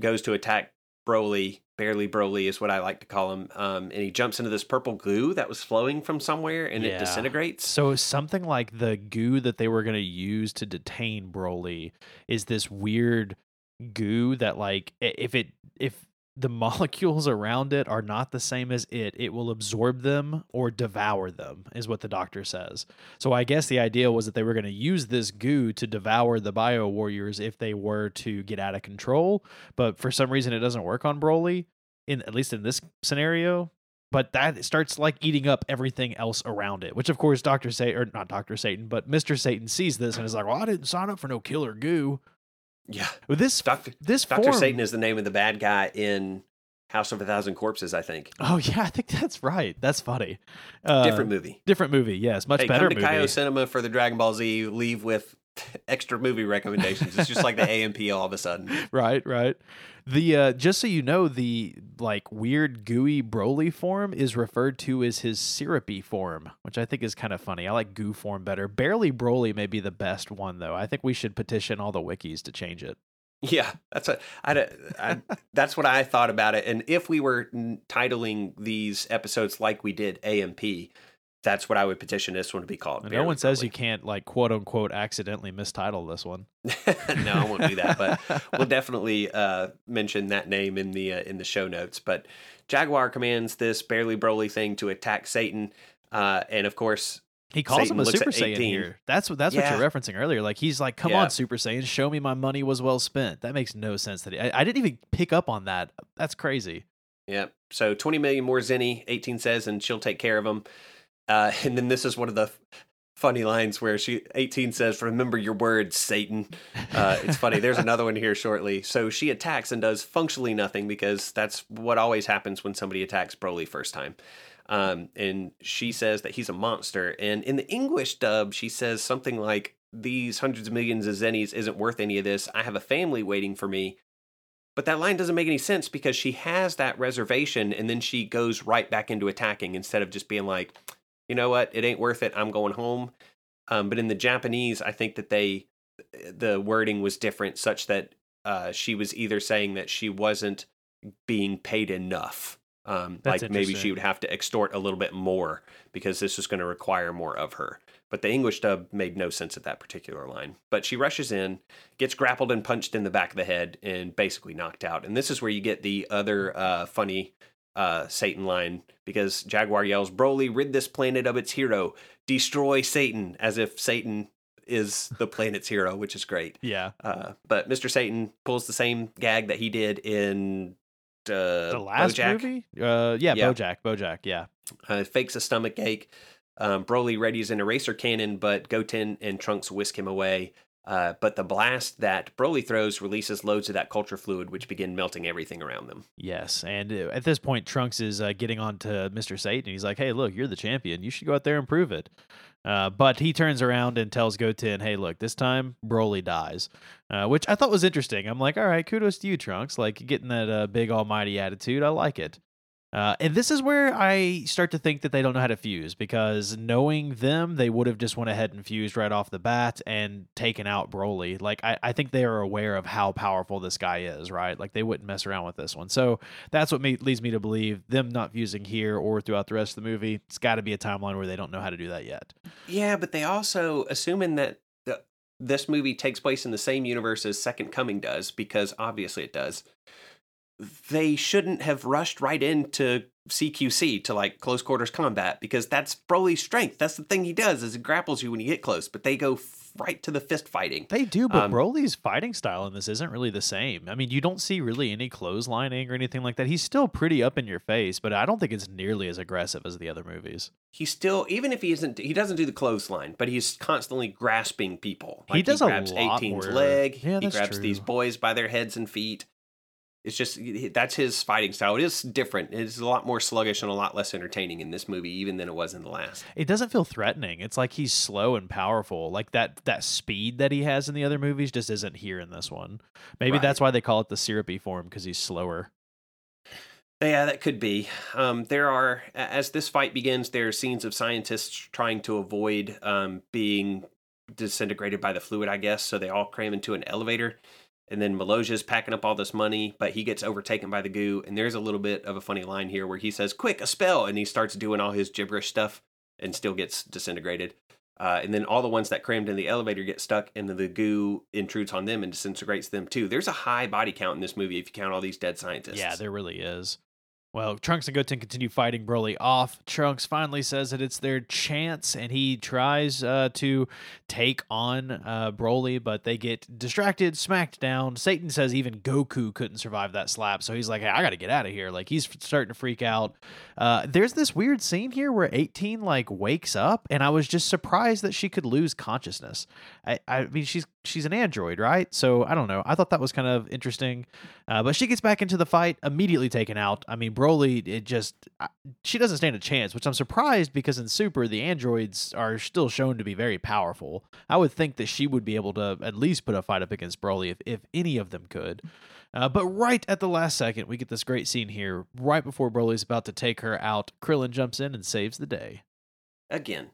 goes to attack Broly, barely Broly is what I like to call him, um, and he jumps into this purple goo that was flowing from somewhere, and Yeah. it disintegrates. So something like the goo that they were going to use to detain Broly is this weird goo that like if it if the molecules around it are not the same as it, it will absorb them or devour them, is what the doctor says. So I guess the idea was that they were going to use this goo to devour the bio warriors if they were to get out of control. But for some reason, it doesn't work on Broly, in at least in this scenario. But that starts like eating up everything else around it, which of course Doctor Satan or not Doctor Satan, but Mister Satan sees this and is like, "Well, I didn't sign up for no killer goo." Yeah, this Doctor this Doctor form, Satan is the name of the bad guy in House of a Thousand Corpses. I think Oh yeah, I think that's right. That's funny. Uh, different movie. different movie. Yes, much hey, better come to movie. Kaio Cinema for the Dragon Ball Z. Leave with extra movie recommendations. It's just like the AMP all of a sudden. right, right. The uh, just so you know, the like weird gooey Broly form is referred to as his syrupy form, which I think is kind of funny. I like goo form better. Barely Broly may be the best one though. I think we should petition all the wikis to change it. Yeah, that's a, I, I, that's what I thought about it. And if we were titling these episodes like we did AMP, that's what I would petition this one to be called. no one says you can't like quote unquote accidentally mistitle this one. no, I won't do that. But we'll definitely uh, mention that name in the uh, in the show notes. But Jaguar commands this barely Broly thing to attack Satan, uh, and of course, He calls Satan him a Super Saiyan here. That's what that's Yeah. what you're referencing earlier. Like he's like, "Come Yeah. on, Super Saiyan, show me my money was well spent." That makes no sense. That he, I, I didn't even pick up on that. That's crazy. yeah. So twenty million more Zeni, eighteen says, and she'll take care of him. Uh, and then this is one of the funny lines where she eighteen says, "Remember your words, Satan." Uh, it's funny. There's another one here shortly. So she attacks and does functionally nothing because that's what always happens when somebody attacks Broly first time. Um, and she says that he's a monster. And in the English dub, she says something like, "These hundreds of millions of zennies isn't worth any of this. I have a family waiting for me." But that line doesn't make any sense because she has that reservation and then she goes right back into attacking instead of just being like, you know what, it ain't worth it. I'm going home. Um, but in the Japanese, I think that they the wording was different, such that uh, she was either saying that she wasn't being paid enough, um, like maybe she would have to extort a little bit more because this was going to require more of her. But the English dub made no sense at that particular line. But she rushes in, gets grappled and punched in the back of the head, and basically knocked out. And this is where you get the other uh, funny uh, Satan line because Jaguar yells, Broly, rid this planet of its hero, destroy Satan, as if Satan is the planet's hero, which is great. Yeah, Uh, but Mr. Satan pulls the same gag that he did in uh, the last BoJack. movie. Uh, yeah, Yeah. BoJack. BoJack. Yeah. Uh, fakes a stomach ache. Um, Broly readies an eraser cannon, but Goten and Trunks whisk him away. Uh, but the blast that Broly throws releases loads of that culture fluid, which begin melting everything around them. Yes, and uh, at this point, Trunks is uh, getting on to Mr. Satan. He's like, "Hey, look, you're the champion. You should go out there and prove it." Uh, but he turns around and tells Goten, "Hey, look, this time Broly dies," uh, which I thought was interesting. I'm like, "All right, kudos to you, Trunks. Like getting that big almighty attitude. I like it." Uh, and this is where I start to think that they don't know how to fuse because knowing them, they would have just went ahead and fused right off the bat and taken out Broly. Like I, I think they are aware of how powerful this guy is, right? Like they wouldn't mess around with this one. So that's what me, leads me to believe them not fusing here or throughout the rest of the movie. It's got to be a timeline where they don't know how to do that yet. Yeah, but they also, assuming that the, this movie takes place in the same universe as Second Coming does, because obviously it does, they shouldn't have rushed right into CQC to like close quarters combat because that's Broly's strength. That's the thing he does is he grapples you when you get close, but they go f- right to the fist fighting. They do, but Um, Broly's fighting style in this isn't really the same. I mean, you don't see really any clotheslining or anything like that. He's still pretty up in your face, but I don't think it's nearly as aggressive as the other movies. He still, even if he isn't, he doesn't do the clothesline, but he's constantly grasping people. He does a grabs lot 18's more- leg. Yeah, he grabs these boys by their heads and feet. It's just that's his fighting style. It is different. It's a lot more sluggish and a lot less entertaining in this movie, even than it was in the last. It doesn't feel threatening. It's like he's slow and powerful. Like that that speed that he has in the other movies just isn't here in this one. Maybe Right. that's why they call it the syrupy form because he's slower. Yeah, that could be. Um, there are, as this fight begins, there are scenes of scientists trying to avoid um, being disintegrated by the fluid, I guess. So they all cram into an elevator. And then Maloja's packing up all this money, but he gets overtaken by the goo. And there's a little bit of a funny line here where he says, Quick, a spell. And he starts doing all his gibberish stuff and still gets disintegrated. Uh, and then all the ones that crammed in the elevator get stuck, and then the goo intrudes on them and disintegrates them too. There's a high body count in this movie if you count all these dead scientists. Yeah, there really is. Well, Trunks and Goten continue fighting Broly off. Trunks finally says that it's their chance, and he tries uh, to take on uh, Broly, but they get distracted, smacked down. Satan says even Goku couldn't survive that slap, so he's like, "Hey, I got to get out of here." Like he's starting to freak out. Uh, there's this weird scene here where 18 like wakes up, and I was just surprised that she could lose consciousness. I, I mean, she's she's an android, right? So I don't know. I thought that was kind of interesting, uh, but she gets back into the fight, immediately taken out. I mean. Broly, it just she doesn't stand a chance, which I'm surprised because in Super the androids are still shown to be very powerful. I would think that she would be able to at least put a fight up against Broly if if any of them could. Uh, but right at the last second, we get this great scene here. Right before Broly's about to take her out, Krillin jumps in and saves the day. Again.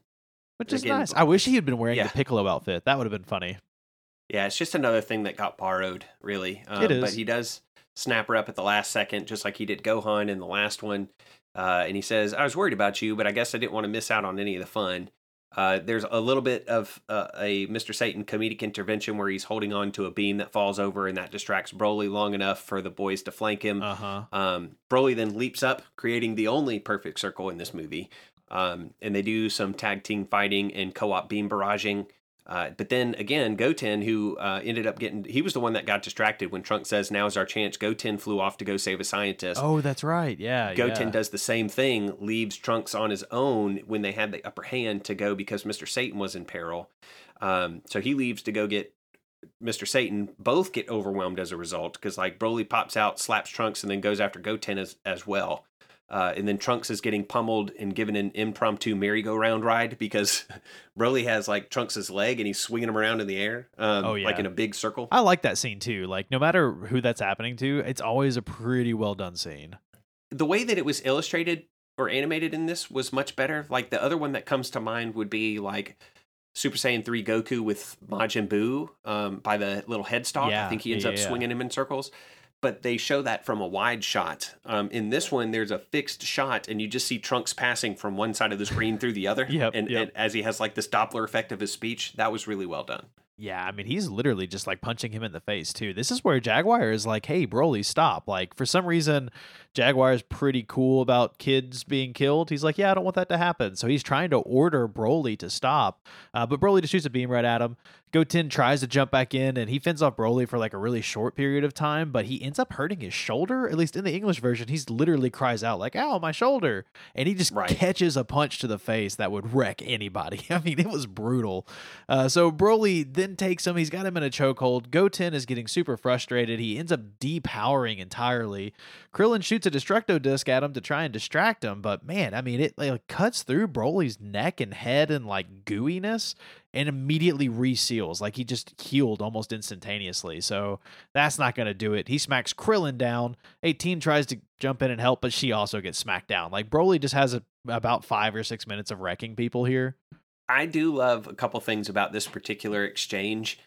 Which is Again, nice. I wish he had been wearing yeah. the Piccolo outfit. That would have been funny. Yeah, it's just another thing that got borrowed, really. Um, it is. But he does snap her up at the last second, just like he did Gohan in the last one. Uh, and he says, I was worried about you, but I guess I didn't want to miss out on any of the fun. Uh, there's a little bit of uh, a Mr. Satan comedic intervention where he's holding on to a beam that falls over and that distracts Broly long enough for the boys to flank him. Uh-huh. Um, Broly then leaps up, creating the only perfect circle in this movie. Um, and they do some tag team fighting and co op beam barraging. Uh, but then again, Goten, who uh, ended up getting, he was the one that got distracted when Trunks says, "Now is our chance." Goten flew off to go save a scientist. Oh, that's right. Yeah. Goten yeah. does the same thing, leaves Trunks on his own when they had the upper hand to go because Mister Satan was in peril. Um, so he leaves to go get Mr. Satan. Both get overwhelmed as a result because like Broly pops out, slaps Trunks, and then goes after Goten as as well. Uh, and then Trunks is getting pummeled and given an impromptu merry-go-round ride because Broly has like Trunks' leg and he's swinging him around in the air, um, oh, yeah. like in a big circle. I like that scene too. Like no matter who that's happening to, it's always a pretty well done scene. The way that it was illustrated or animated in this was much better. Like the other one that comes to mind would be like Super Saiyan 3 Goku with Majin Buu um, by the little headstalk. Yeah, I think he ends yeah, up yeah. swinging him in circles but they show that from a wide shot. Um, in this one, there's a fixed shot, and you just see Trunks passing from one side of the screen through the other. yep, and, yep. and as he has like this Doppler effect of his speech, that was really well done. Yeah, I mean, he's literally just like punching him in the face too. This is where Jaguar is like, "Hey, Broly, stop!" Like for some reason, Jaguar is pretty cool about kids being killed. He's like, "Yeah, I don't want that to happen." So he's trying to order Broly to stop, uh, but Broly just shoots a beam right at him. Goten tries to jump back in, and he fends off Broly for like a really short period of time, but he ends up hurting his shoulder. At least in the English version, he's literally cries out like, "Ow, my shoulder!" and he just Right. catches a punch to the face that would wreck anybody. I mean, it was brutal. Uh, so Broly then takes him. He's got him in a chokehold. Goten is getting super frustrated. He ends up depowering entirely. Krillin shoots a Destructo disc at him to try and distract him, but man, I mean, it like cuts through Broly's neck and head and like gooiness and immediately reseals. Like he just healed almost instantaneously. So that's not going to do it. He smacks Krillin down. 18 tries to jump in and help, but she also gets smacked down. Like Broly just has a, about five or six minutes of wrecking people here. I do love a couple things about this particular exchange.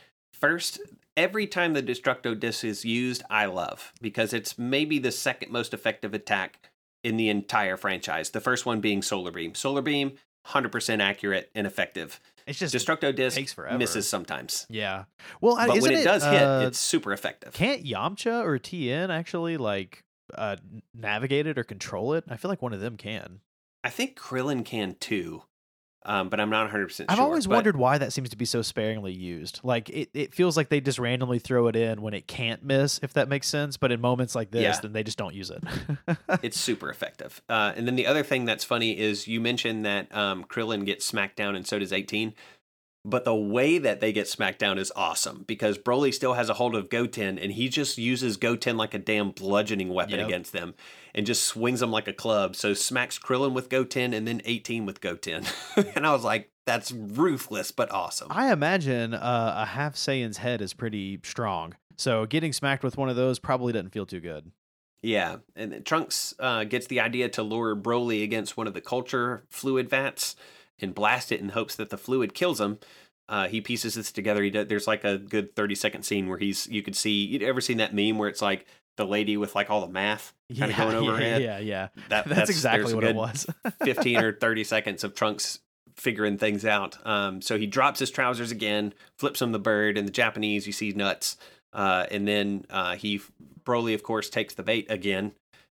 First, every time the Destructo Disc is used, I love because it's maybe the second most effective attack in the entire franchise. The first one being Solar Beam. Solar Beam, 100% accurate and effective. It's just Destructo Disc takes forever. misses sometimes. Yeah. Well, But when isn't it does hit, uh, it's super effective. can't Yamcha or Tien actually like uh navigate it or control it? I feel like one of them can. I think Krillin can too, um, but I'm not 100% sure. I've always But wondered why that seems to be so sparingly used. Like it, it feels like they just randomly throw it in when it can't miss, if that makes sense. But in moments like this, Yeah. then they just don't use it. It's super effective. Uh, and then the other thing that's funny is you mentioned that um, Krillin gets smacked down and so does 18. But the way that they get smacked down is awesome because Broly still has a hold of Goten and he just uses Goten like a damn bludgeoning weapon Yep. against them and just swings them like a club. So smacks Krillin with Goten and then 18 with Goten. and I was like, that's ruthless but awesome. I imagine uh, a half Saiyan's head is pretty strong. So getting smacked with one of those probably doesn't feel too good. Yeah, and Trunks uh, gets the idea to lure Broly against one of the culture fluid vats and blast it in hopes that the fluid kills him. uh, he pieces this together. He does, there's like a good 30 second scene where he's you could see you ever seen that meme where it's like the lady with like all the math kind of yeah, going over her yeah, head. yeah, yeah. That, That's, exactly what it was. 15 or 30 seconds of Trunks figuring things out. Um, so he drops his trousers again, flips him the bird. In the Japanese, you see nuts. Uh, and then uh, he, Broly, of course, takes the bait again.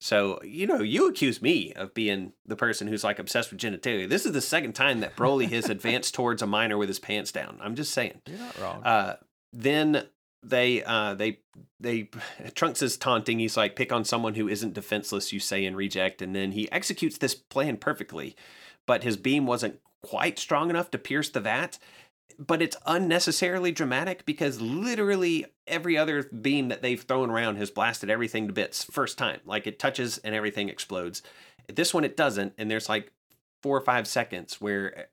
So, you know, you accuse me of being the person who's like obsessed with genitalia. This is the second time that Broly has advanced towards a minor with his pants down. I'm just saying. You're not wrong. Uh, then they uh they they Trunks is taunting. He's like, pick on someone who isn't defenseless, you say and reject, and then he executes this plan perfectly. But his beam wasn't quite strong enough to pierce the vat. But it's unnecessarily dramatic because literally every other beam that they've thrown around has blasted everything to bits first time. Like it touches and everything explodes. This one it doesn't, and there's like four or five seconds where eh,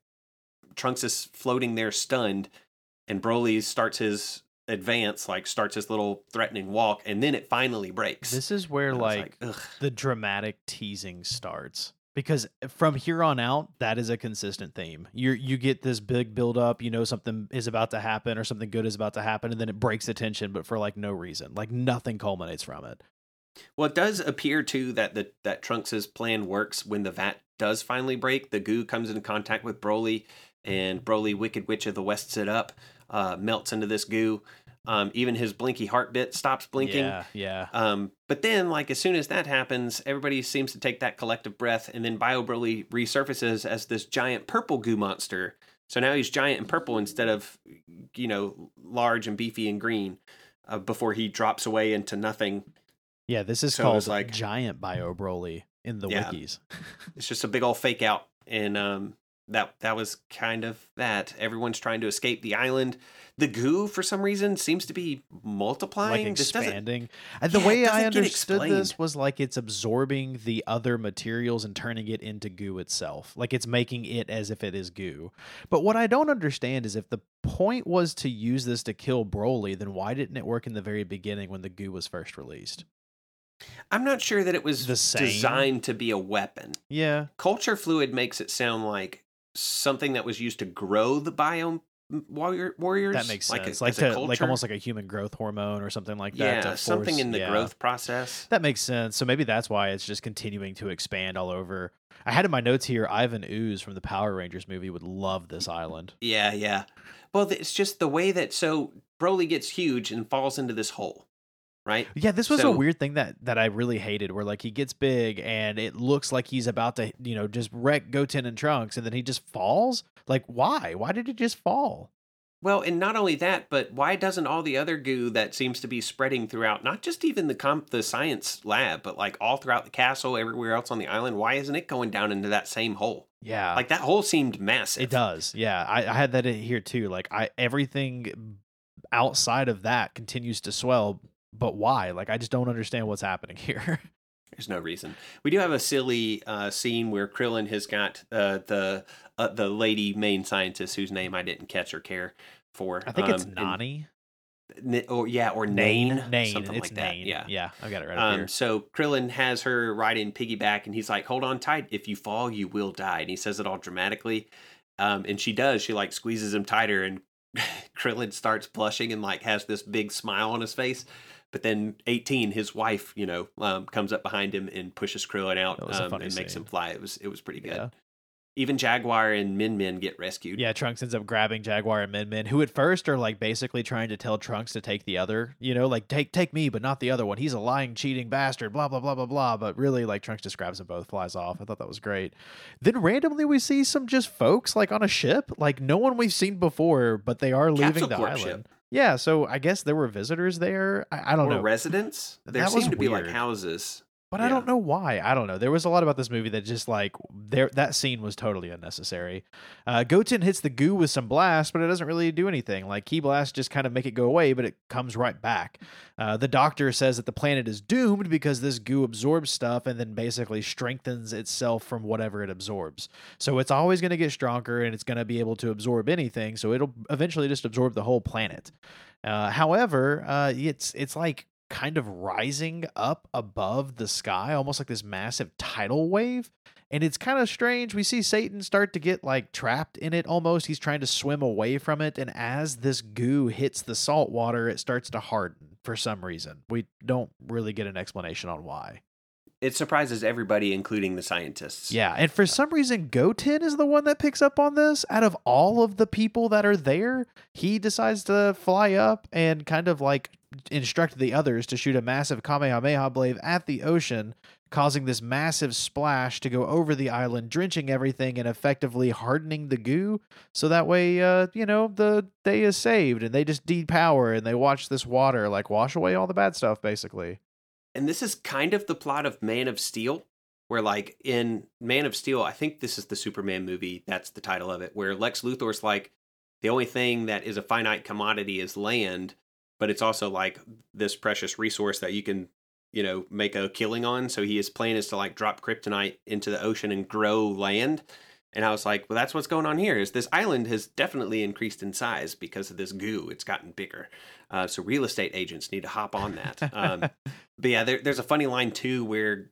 Trunks is floating there stunned, and Broly starts his advance, like starts his little threatening walk, and then it finally breaks. this is where And was like, the dramatic teasing starts because from here on out that is a consistent theme you you get this big build up you know something is about to happen or something good is about to happen and then it breaks the tension but for like no reason like nothing culminates from it Well, it does appear too that the that Trunks's plan works when the vat does finally break. The goo comes into contact with Broly, and Broly, Wicked Witch of the West, set up, uh, melts into this goo. Um, even his blinky heart bit stops blinking. yeah yeah Um, but then, like as soon as that happens, everybody seems to take that collective breath, and then Bio Broly resurfaces as this giant purple goo monster. So now he's giant and purple instead of, you know, large and beefy and green. Uh, before he drops away into nothing, yeah this is So called like- giant bio broly in the Yeah. wikis it's just a big old fake out, and um, that that was kind of that. Everyone's trying to escape the island. The goo, for some reason, seems to be multiplying. like expanding and the Yeah, way i understood this was like it's absorbing the other materials and turning it into goo itself like it's making it as if it is goo but what i don't understand is if the point was to use this to kill broly then why didn't it work in the very beginning when the goo was first released I'm not sure that it was designed to be a weapon. yeah Culture fluid makes it sound like something that was used to grow the biome mm, warrior, warriors. that makes like sense a, like a to, like almost like a human growth hormone or something like that yeah, something in the yeah. growth process. That makes sense. So maybe that's why it's just continuing to expand all over. I had in my notes here Ivan Ooze from the Power Rangers movie would love this island. Yeah, yeah. Well, it's just the way that so Broly gets huge and falls into this hole, right? Yeah, this was So- a weird thing that that I really hated where like he gets big and it looks like he's about to, you know, just wreck Goten and Trunks and then he just falls? Like why? Why did he just fall? Well, and not only that, but why doesn't all the other goo that seems to be spreading throughout, not just even the comp, the science lab, but like all throughout the castle, everywhere else on the island, why isn't it going down into that same hole? Yeah. Like that hole seemed massive. it does. Yeah. I, I had that in here too. Like I everything outside of that continues to swell, but why? Like I just don't understand what's happening here. There's no reason. We do have a silly uh, scene where Krillin has got uh, the uh, the lady main scientist whose name I didn't catch or care for. I think it's um, and- Nani. Or yeah, or Nain, Nain. something it's like that. Nain. Yeah. Yeah. I got it right up here. Um, so Krillin has her riding piggyback, and he's like, "Hold on tight. If you fall, you will die." And he says it all dramatically, um, and she does. She like squeezes him tighter, and Krillin starts blushing and like has this big smile on his face. But then 18, his wife, you know, um, comes up behind him and pushes Krillin out That was a um, and makes him fly. It was it was pretty good. Yeah. Even Jaguar and Min Min get rescued. Yeah, Trunks ends up grabbing Jaguar and Min Min, who at first are like basically trying to tell Trunks to take the other, you know, like take take me, but not the other one. He's a lying, cheating bastard, blah blah blah blah blah. But really, like Trunks just grabs them both, flies off. I thought that was great. Then randomly we see some just folks like on a ship, like no one we've seen before, but they are leaving Capsule the Corp island. ship. Yeah, so I guess there were visitors there. I, I don't or know. residents. There That was seem to be like houses. But I don't know why. I don't know. There was a lot about this movie that just like there that scene was totally unnecessary. Uh, Goten hits the goo with some blast, but it doesn't really do anything. Like ki blast just kind of make it go away, but it comes right back. Uh, the doctor says that the planet is doomed because this goo absorbs stuff and then basically strengthens itself from whatever it absorbs. So it's always going to get stronger and it's going to be able to absorb anything. So it'll eventually just absorb the whole planet. Uh, however, uh, it's it's like kind of rising up above the sky, almost like this massive tidal wave. And it's kind of strange. We see Satan start to get like trapped in it almost. He's trying to swim away from it. And as this goo hits the salt water, it starts to harden for some reason. We don't really get an explanation on why. It surprises everybody, including the scientists. Yeah, and for some reason, Goten is the one that picks up on this. Out of all of the people that are there, he decides to fly up and kind of like instruct the others to shoot a massive Kamehameha blade at the ocean, causing this massive splash to go over the island, drenching everything and effectively hardening the goo. So that way, uh, you know, the day is saved and they just depower and they watch this water like wash away all the bad stuff, basically and this is kind of the plot of Man of Steel, where like in Man of Steel, I think this is the Superman movie. That's the title of it, where Lex Luthor's like the only thing that is a finite commodity is land, but it's also like this precious resource that you can you know make a killing on. So his plan is to like drop kryptonite into the ocean and grow land. And I was like, well, that's what's going on here. Is this island has definitely increased in size because of this goo. It's gotten bigger. Uh, so real estate agents need to hop on that. Um, but yeah, there, there's a funny line too where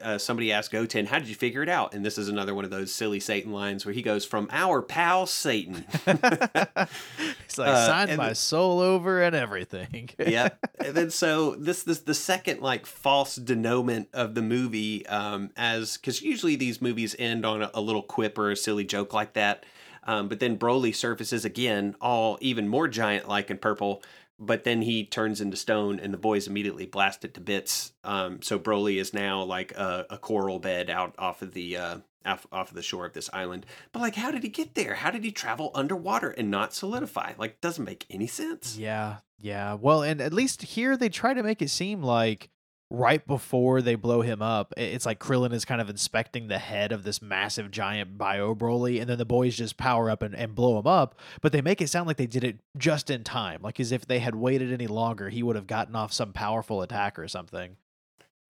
uh, somebody asked Goten, "How did you figure it out?" And this is another one of those silly Satan lines where he goes, "From our pal Satan." He's like, uh, "Signed my soul over and everything." yeah, and then so this this the second like false denouement of the movie, um, as because usually these movies end on a, a, little quip or a silly joke like that. Um, but then Broly surfaces again, all even more giant like and purple, but then he turns into stone and the boys immediately blast it to bits. Um, so Broly is now like a, a coral bed out off of the uh, off, off of the shore of this island. But like, how did he get there? How did he travel underwater and not solidify? Like, doesn't make any sense. Yeah, yeah. Well, and at least here they try to make it seem like right before they blow him up, it's like Krillin is kind of inspecting the head of this massive giant Bio Broly, and then the boys just power up and, and blow him up. But they make it sound like they did it just in time, like as if they had waited any longer, he would have gotten off some powerful attack or something.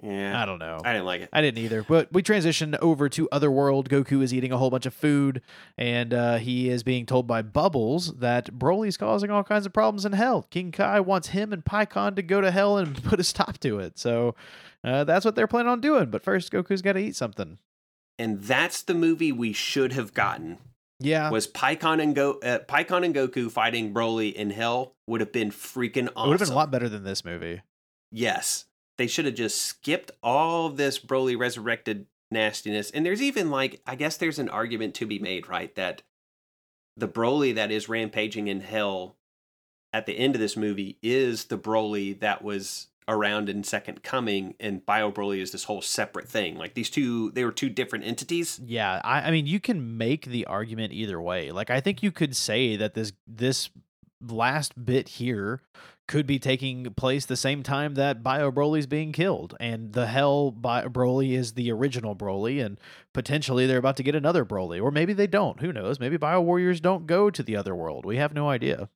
Yeah. I don't know. I didn't like it. I didn't either. But we transition over to Otherworld. Goku is eating a whole bunch of food, and uh, he is being told by Bubbles that Broly's causing all kinds of problems in hell. King Kai wants him and Pikkon to go to hell and put a stop to it. So uh, that's what they're planning on doing. But first, Goku's got to eat something. And that's the movie we should have gotten. Yeah, was Pikkon and Go uh, Pikkon and Goku fighting Broly in hell would have been freaking awesome. It would have been a lot better than this movie. Yes, they should have just skipped all this Broly resurrected nastiness. And there's even like, I guess there's an argument to be made, right? That the Broly that is rampaging in hell at the end of this movie is the Broly that was around in Second Coming, and Bio Broly is this whole separate thing. Like these two, they were two different entities. Yeah, I, I mean, you can make the argument either way. Like, I think you could say that this this last bit here could be taking place the same time that Bio Broly's being killed, and the Hell Bio Broly is the original Broly, and potentially they're about to get another Broly, or maybe they don't. Who knows? Maybe Bio Warriors don't go to the other world. We have no idea.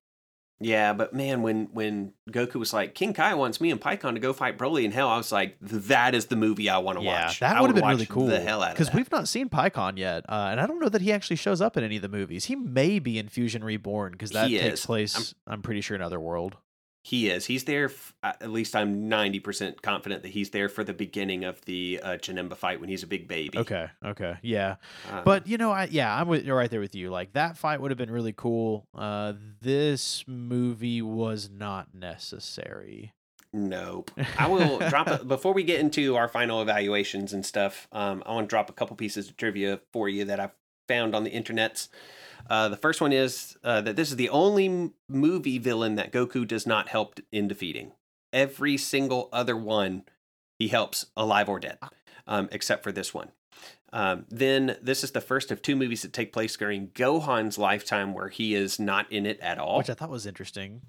Yeah, but man, when when Goku was like, King Kai wants me and Pikkon to go fight Broly in hell, I was like, that is the movie I want to yeah, watch. That would have been really cool. The hell out because we've not seen Pikkon yet, uh, and I don't know that he actually shows up in any of the movies. He may be in Fusion Reborn because that he takes is. place. I'm, I'm pretty sure in Other World. He is. He's there. F- at least I'm 90% confident that he's there for the beginning of the uh, Janemba fight when he's a big baby. Okay. Okay. Yeah. Um, but you know, I yeah, I'm with, right there with you. Like that fight would have been really cool. Uh, this movie was not necessary. Nope. I will drop it before we get into our final evaluations and stuff. Um, I want to drop a couple pieces of trivia for you that I've found on the internets. Uh, the first one is uh, that this is the only movie villain that Goku does not help in defeating. Every single other one he helps alive or dead, um, except for this one. Um, then this is the first of two movies that take place during Gohan's lifetime where he is not in it at all. Which I thought was interesting.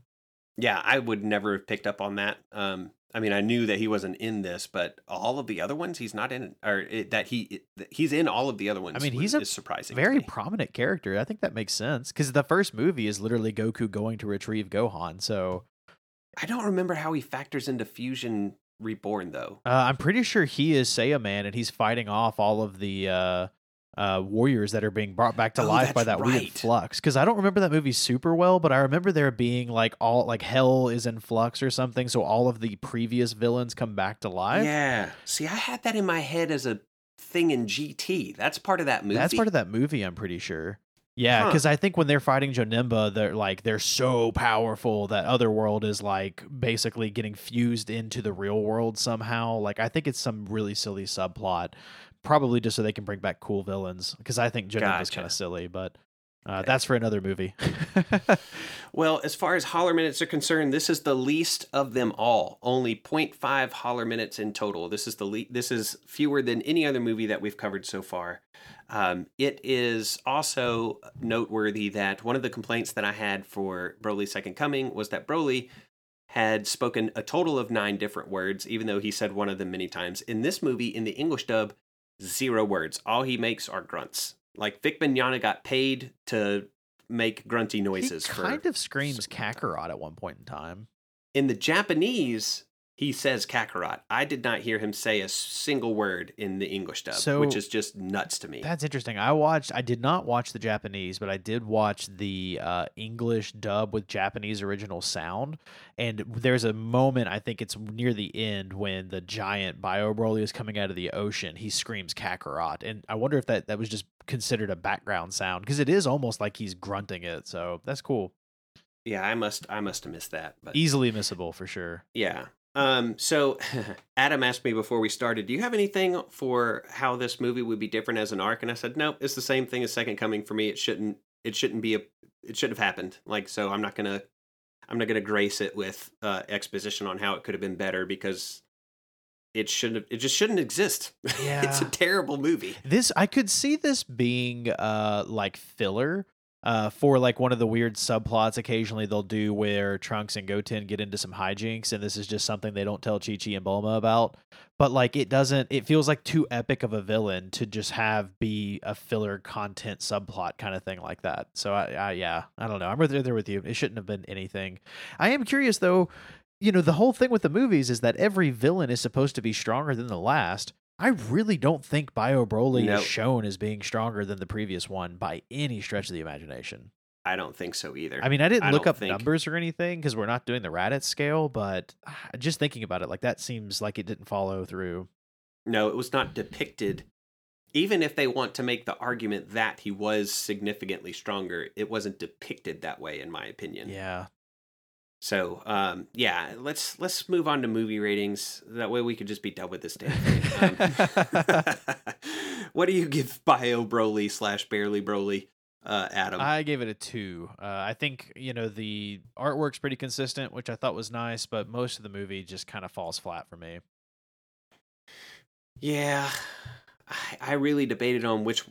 Yeah, I would never have picked up on that. Um, I mean, I knew that he wasn't in this, but all of the other ones, he's not in, or it, that he he's in all of the other ones. I mean, he's a surprising, very prominent character. I think that makes sense because the first movie is literally Goku going to retrieve Gohan. So I don't remember how he factors into Fusion Reborn though. Uh, I'm pretty sure he is Saiyaman and he's fighting off all of the uh, uh, warriors that are being brought back to Oh, life by that weird flux. Because I don't remember that movie super well, but I remember there being like all like hell is in flux or something, so all of the previous villains come back to life. Yeah. See, I had that in my head as a thing in GT. That's part of that movie. That's part of that movie, I'm pretty sure. Yeah, Huh. because I think when they're fighting Janemba, they're like they're so powerful that other world is like basically getting fused into the real world somehow. Like I think it's some really silly subplot, probably just so they can bring back cool villains. Because I think Janemba's Gotcha. kind of silly, but uh, Okay. that's for another movie. Well, as far as holler minutes are concerned, this is the least of them all. Only 0.5 holler minutes in total. This is the le- this is fewer than any other movie that we've covered so far. Um, it is also noteworthy that one of the complaints that I had for Broly's Second Coming was that Broly had spoken a total of nine different words, even though he said one of them many times. In this movie, in the English dub, zero words. All he makes are grunts. Like Vic Mignogna got paid to make grunty noises. he for kind of screams Kakarot at one point in time. in the Japanese, he says Kakarot. I did not hear him say a single word in the English dub, So- which is just nuts to me. That's interesting. I watched. I did not watch the Japanese, but I did watch the uh, English dub with Japanese original sound. And there's a moment. I think it's near the end when the giant Bio Broly is coming out of the ocean. He screams Kakarot, and I wonder if that that was just considered a background sound because it is almost like he's grunting it. So that's cool. yeah, I must I must have missed that. But Easily missable for sure. yeah. Um, so Adam asked me before we started, do you have anything for how this movie would be different as an arc? And I said, nope, it's the same thing as Second Coming for me. It shouldn't it shouldn't be a it shouldn't have happened. Like so I'm not gonna I'm not gonna grace it with uh exposition on how it could have been better because it shouldn't it just shouldn't exist. Yeah. it's a terrible movie. This I could see this being uh like filler uh for like one of the weird subplots occasionally they'll do where Trunks and Goten get into some hijinks and this is just something they don't tell Chi Chi and Bulma about. But like it doesn't it feels like too epic of a villain to just have be a filler content subplot kind of thing like that. So I, I yeah, I don't know. I'm right there with you. It shouldn't have been anything. I am curious though, you know, the whole thing with the movies is that every villain is supposed to be stronger than the last. I really don't think Bio Broly No. is shown as being stronger than the previous one by any stretch of the imagination. I don't think so either. I mean, I didn't I look up think- numbers or anything because we're not doing the Raditz scale, but ah, just thinking about it, like that seems like it didn't follow through. no, it was not depicted. Even if they want to make the argument that he was significantly stronger, it wasn't depicted that way, in my opinion. Yeah. So, um, yeah, let's let's move on to movie ratings. That way, we could just be done with this damn thing. Um, what do you give Bio Broly slash Barely Broly, uh, Adam? I gave it a two. Uh, I think you know the artwork's pretty consistent, which I thought was nice, but most of the movie just kind of falls flat for me. Yeah, I, I really debated on which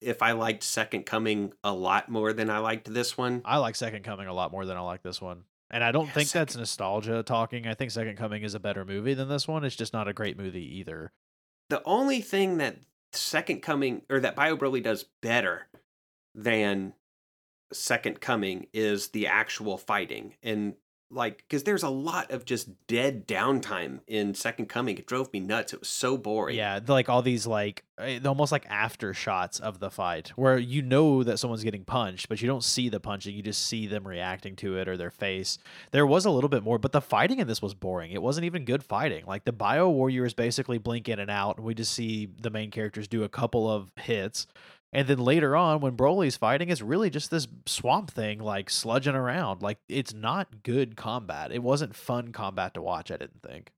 if I liked Second Coming a lot more than I liked this one. I like Second Coming a lot more than I like this one. And I don't Yeah, think Second- that's nostalgia talking. I think Second Coming is a better movie than this one. It's just not a great movie either. The only thing that Second Coming or that Bio Broly does better than Second Coming is the actual fighting and like because there's a lot of just dead downtime in Second Coming. It drove me nuts. It was so boring. Yeah, like all these like eh, almost like after shots of the fight where you know that someone's getting punched, but you don't see the punching. You just see them reacting to it or their face. There was a little bit more, but the fighting in this was boring. It wasn't even good fighting. Like the Bio Warriors basically blink in and out, and we just see the main characters do a couple of hits. And then later on, when Broly's fighting, it's really just this swamp thing, like sludging around. Like it's not good combat. It wasn't fun combat to watch. I didn't think.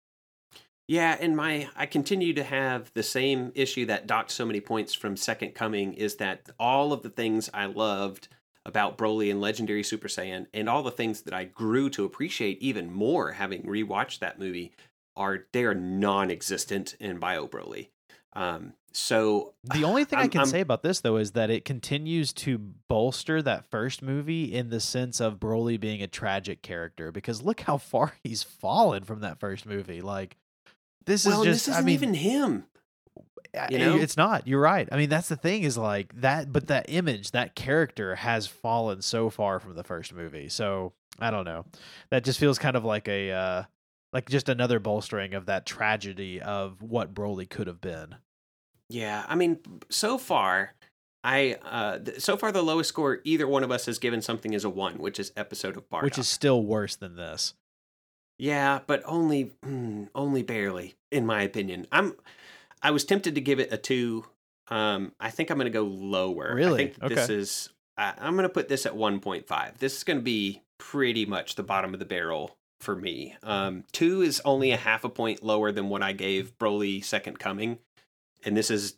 Yeah, and my I continue to have the same issue that docked so many points from Second Coming is that all of the things I loved about Broly and Legendary Super Saiyan and all the things that I grew to appreciate even more having rewatched that movie are they are non-existent in Bio Broly. Um, so The only thing i I'm- can I'm- say about this though is that it continues to bolster that first movie in the sense of Broly being a tragic character because look how far he's fallen from that first movie. Like this well, is just this I isn't mean even him. You know? it's not. You're right. I mean that's the thing is like that but that image, that character has fallen so far from the first movie. So, I don't know. That just feels kind of like a uh like just another bolstering of that tragedy of what Broly could have been. Yeah, I mean, so far, I uh, th- so far the lowest score either one of us has given something is a one, which is episode of Bardock. which is still worse than this. yeah, but only mm, only barely, in my opinion. I'm I was tempted to give it a two. Um, I think I'm going to go lower. I Really? think this is. I I'm going to put this at 1.5. This is going to be pretty much the bottom of the barrel for me. Um, two is only a half a point lower than what I gave Broly Second Coming, and this is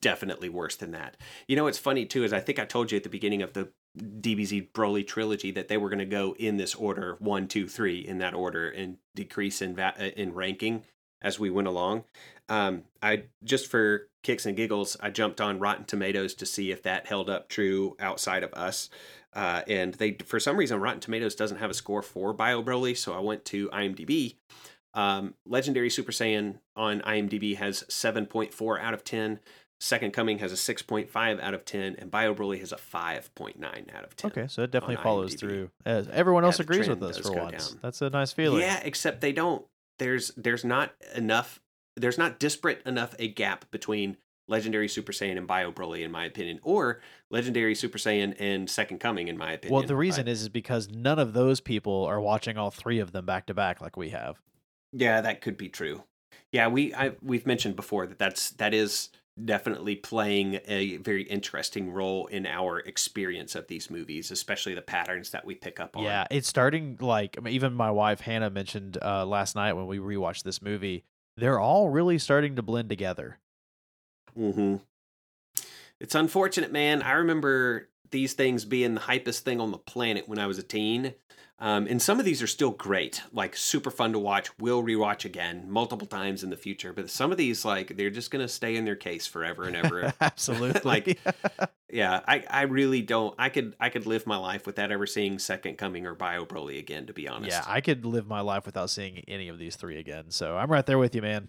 definitely worse than that. You know what's funny too is I think I told you at the beginning of the DBZ Broly trilogy that they were going to go in this order one, two, three in that order and decrease in va- uh, in ranking as we went along. Um, I just for kicks and giggles, I jumped on Rotten Tomatoes to see if that held up true outside of us. Uh, and they, for some reason, Rotten Tomatoes doesn't have a score for Bio Broly, so I went to IMDb. Um, Legendary Super Saiyan on IMDb has 7.4 out of 10. Second Coming has a 6.5 out of 10, and Bio Broly has a 5.9 out of 10. Okay, so it definitely follows IMDb. through. As everyone else agrees with us for once. down. That's a nice feeling. Yeah, except they don't. There's there's not enough. There's not disparate enough a gap between Legendary Super Saiyan and Bio Broly, in my opinion, or Legendary Super Saiyan and Second Coming, in my opinion. Well, the reason I- is is because none of those people are watching all three of them back to back like we have. Yeah, that could be true. Yeah, we I we've mentioned before that that's that is definitely playing a very interesting role in our experience of these movies, especially the patterns that we pick up on. Yeah, it's starting like I mean, even my wife Hannah mentioned uh, last night when we rewatched this movie. They're all really starting to blend together. hmm It's unfortunate, man. I remember these things being the hypest thing on the planet when I was a teen. Um, and some of these are still great, like super fun to watch. Will rewatch again multiple times in the future. But some of these, like, they're just gonna stay in their case forever and ever. Absolutely. Like, yeah, I, I really don't. I could I could live my life without ever seeing Second Coming or Bio Broly again. To be honest. yeah, I could live my life without seeing any of these three again. So I'm right there with you, man.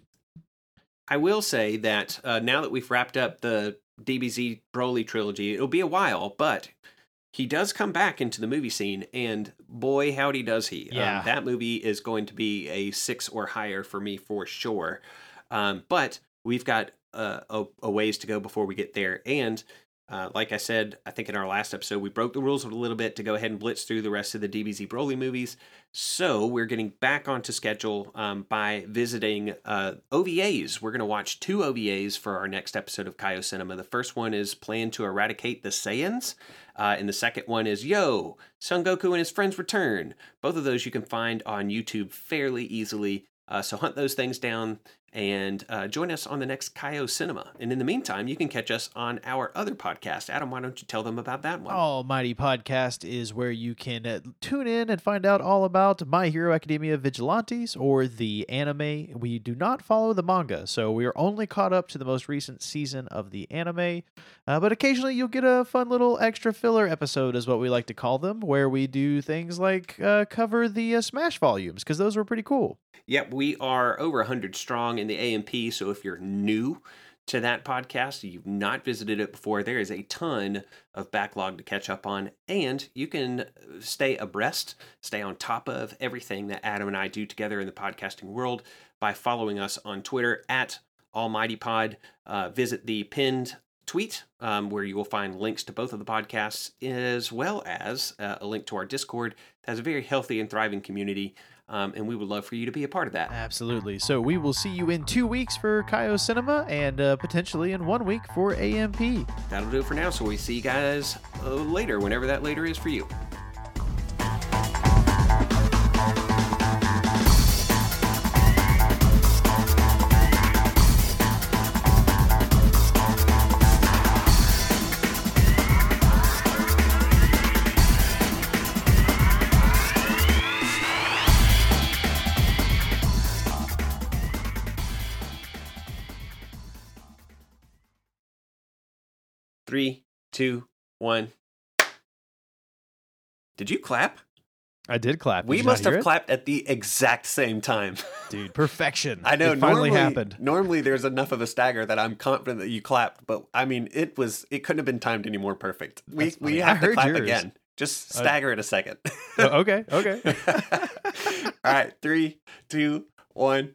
I will say that uh, now that we've wrapped up the DBZ Broly trilogy, it'll be a while, but he does come back into the movie scene, and boy, howdy does he! Yeah. Um, that movie is going to be a six or higher for me for sure. Um, but we've got uh, a, a ways to go before we get there, and uh, like I said, I think in our last episode, we broke the rules a little bit to go ahead and blitz through the rest of the DBZ Broly movies. So we're getting back onto schedule um, by visiting uh, OVAs. We're going to watch two OVAs for our next episode of Kaio Cinema. The first one is Plan to Eradicate the Saiyans, uh, and the second one is Yo, Son Goku and his friends return. Both of those you can find on YouTube fairly easily. Uh, so hunt those things down and uh, join us on the next Kaio Cinema. And in the meantime, you can catch us on our other podcast. Adam, why don't you tell them about that one? Almighty Podcast is where you can uh, tune in and find out all about My Hero Academia Vigilantes or the anime. We do not follow the manga, so we are only caught up to the most recent season of the anime. Uh, but occasionally you'll get a fun little extra filler episode, is what we like to call them, where we do things like uh, cover the uh, Smash volumes, because those were pretty cool. Yep, we are over 100 strong in the AMP. So if you're new to that podcast, you've not visited it before, there is a ton of backlog to catch up on. And you can stay abreast, stay on top of everything that Adam and I do together in the podcasting world by following us on Twitter at Almighty Pod. Uh, visit the pinned tweet um, where you will find links to both of the podcasts as well as uh, a link to our Discord that has a very healthy and thriving community. Um, and we would love for you to be a part of that. Absolutely. So we will see you in two weeks for Kaio Cinema and uh, potentially in one week for AMP. That'll do it for now. So we see you guys uh, later, whenever that later is for you. Three, two, one. Did you clap? I did clap. Did we must have it? clapped at the exact same time. Dude, perfection. I know. It finally normally, happened. Normally, there's enough of a stagger that I'm confident that you clapped, but I mean, it was. It couldn't have been timed any more perfect. We That's we have to clap yours. again. Just Uh, stagger it a second. Oh, okay, okay. All right, three, two, one.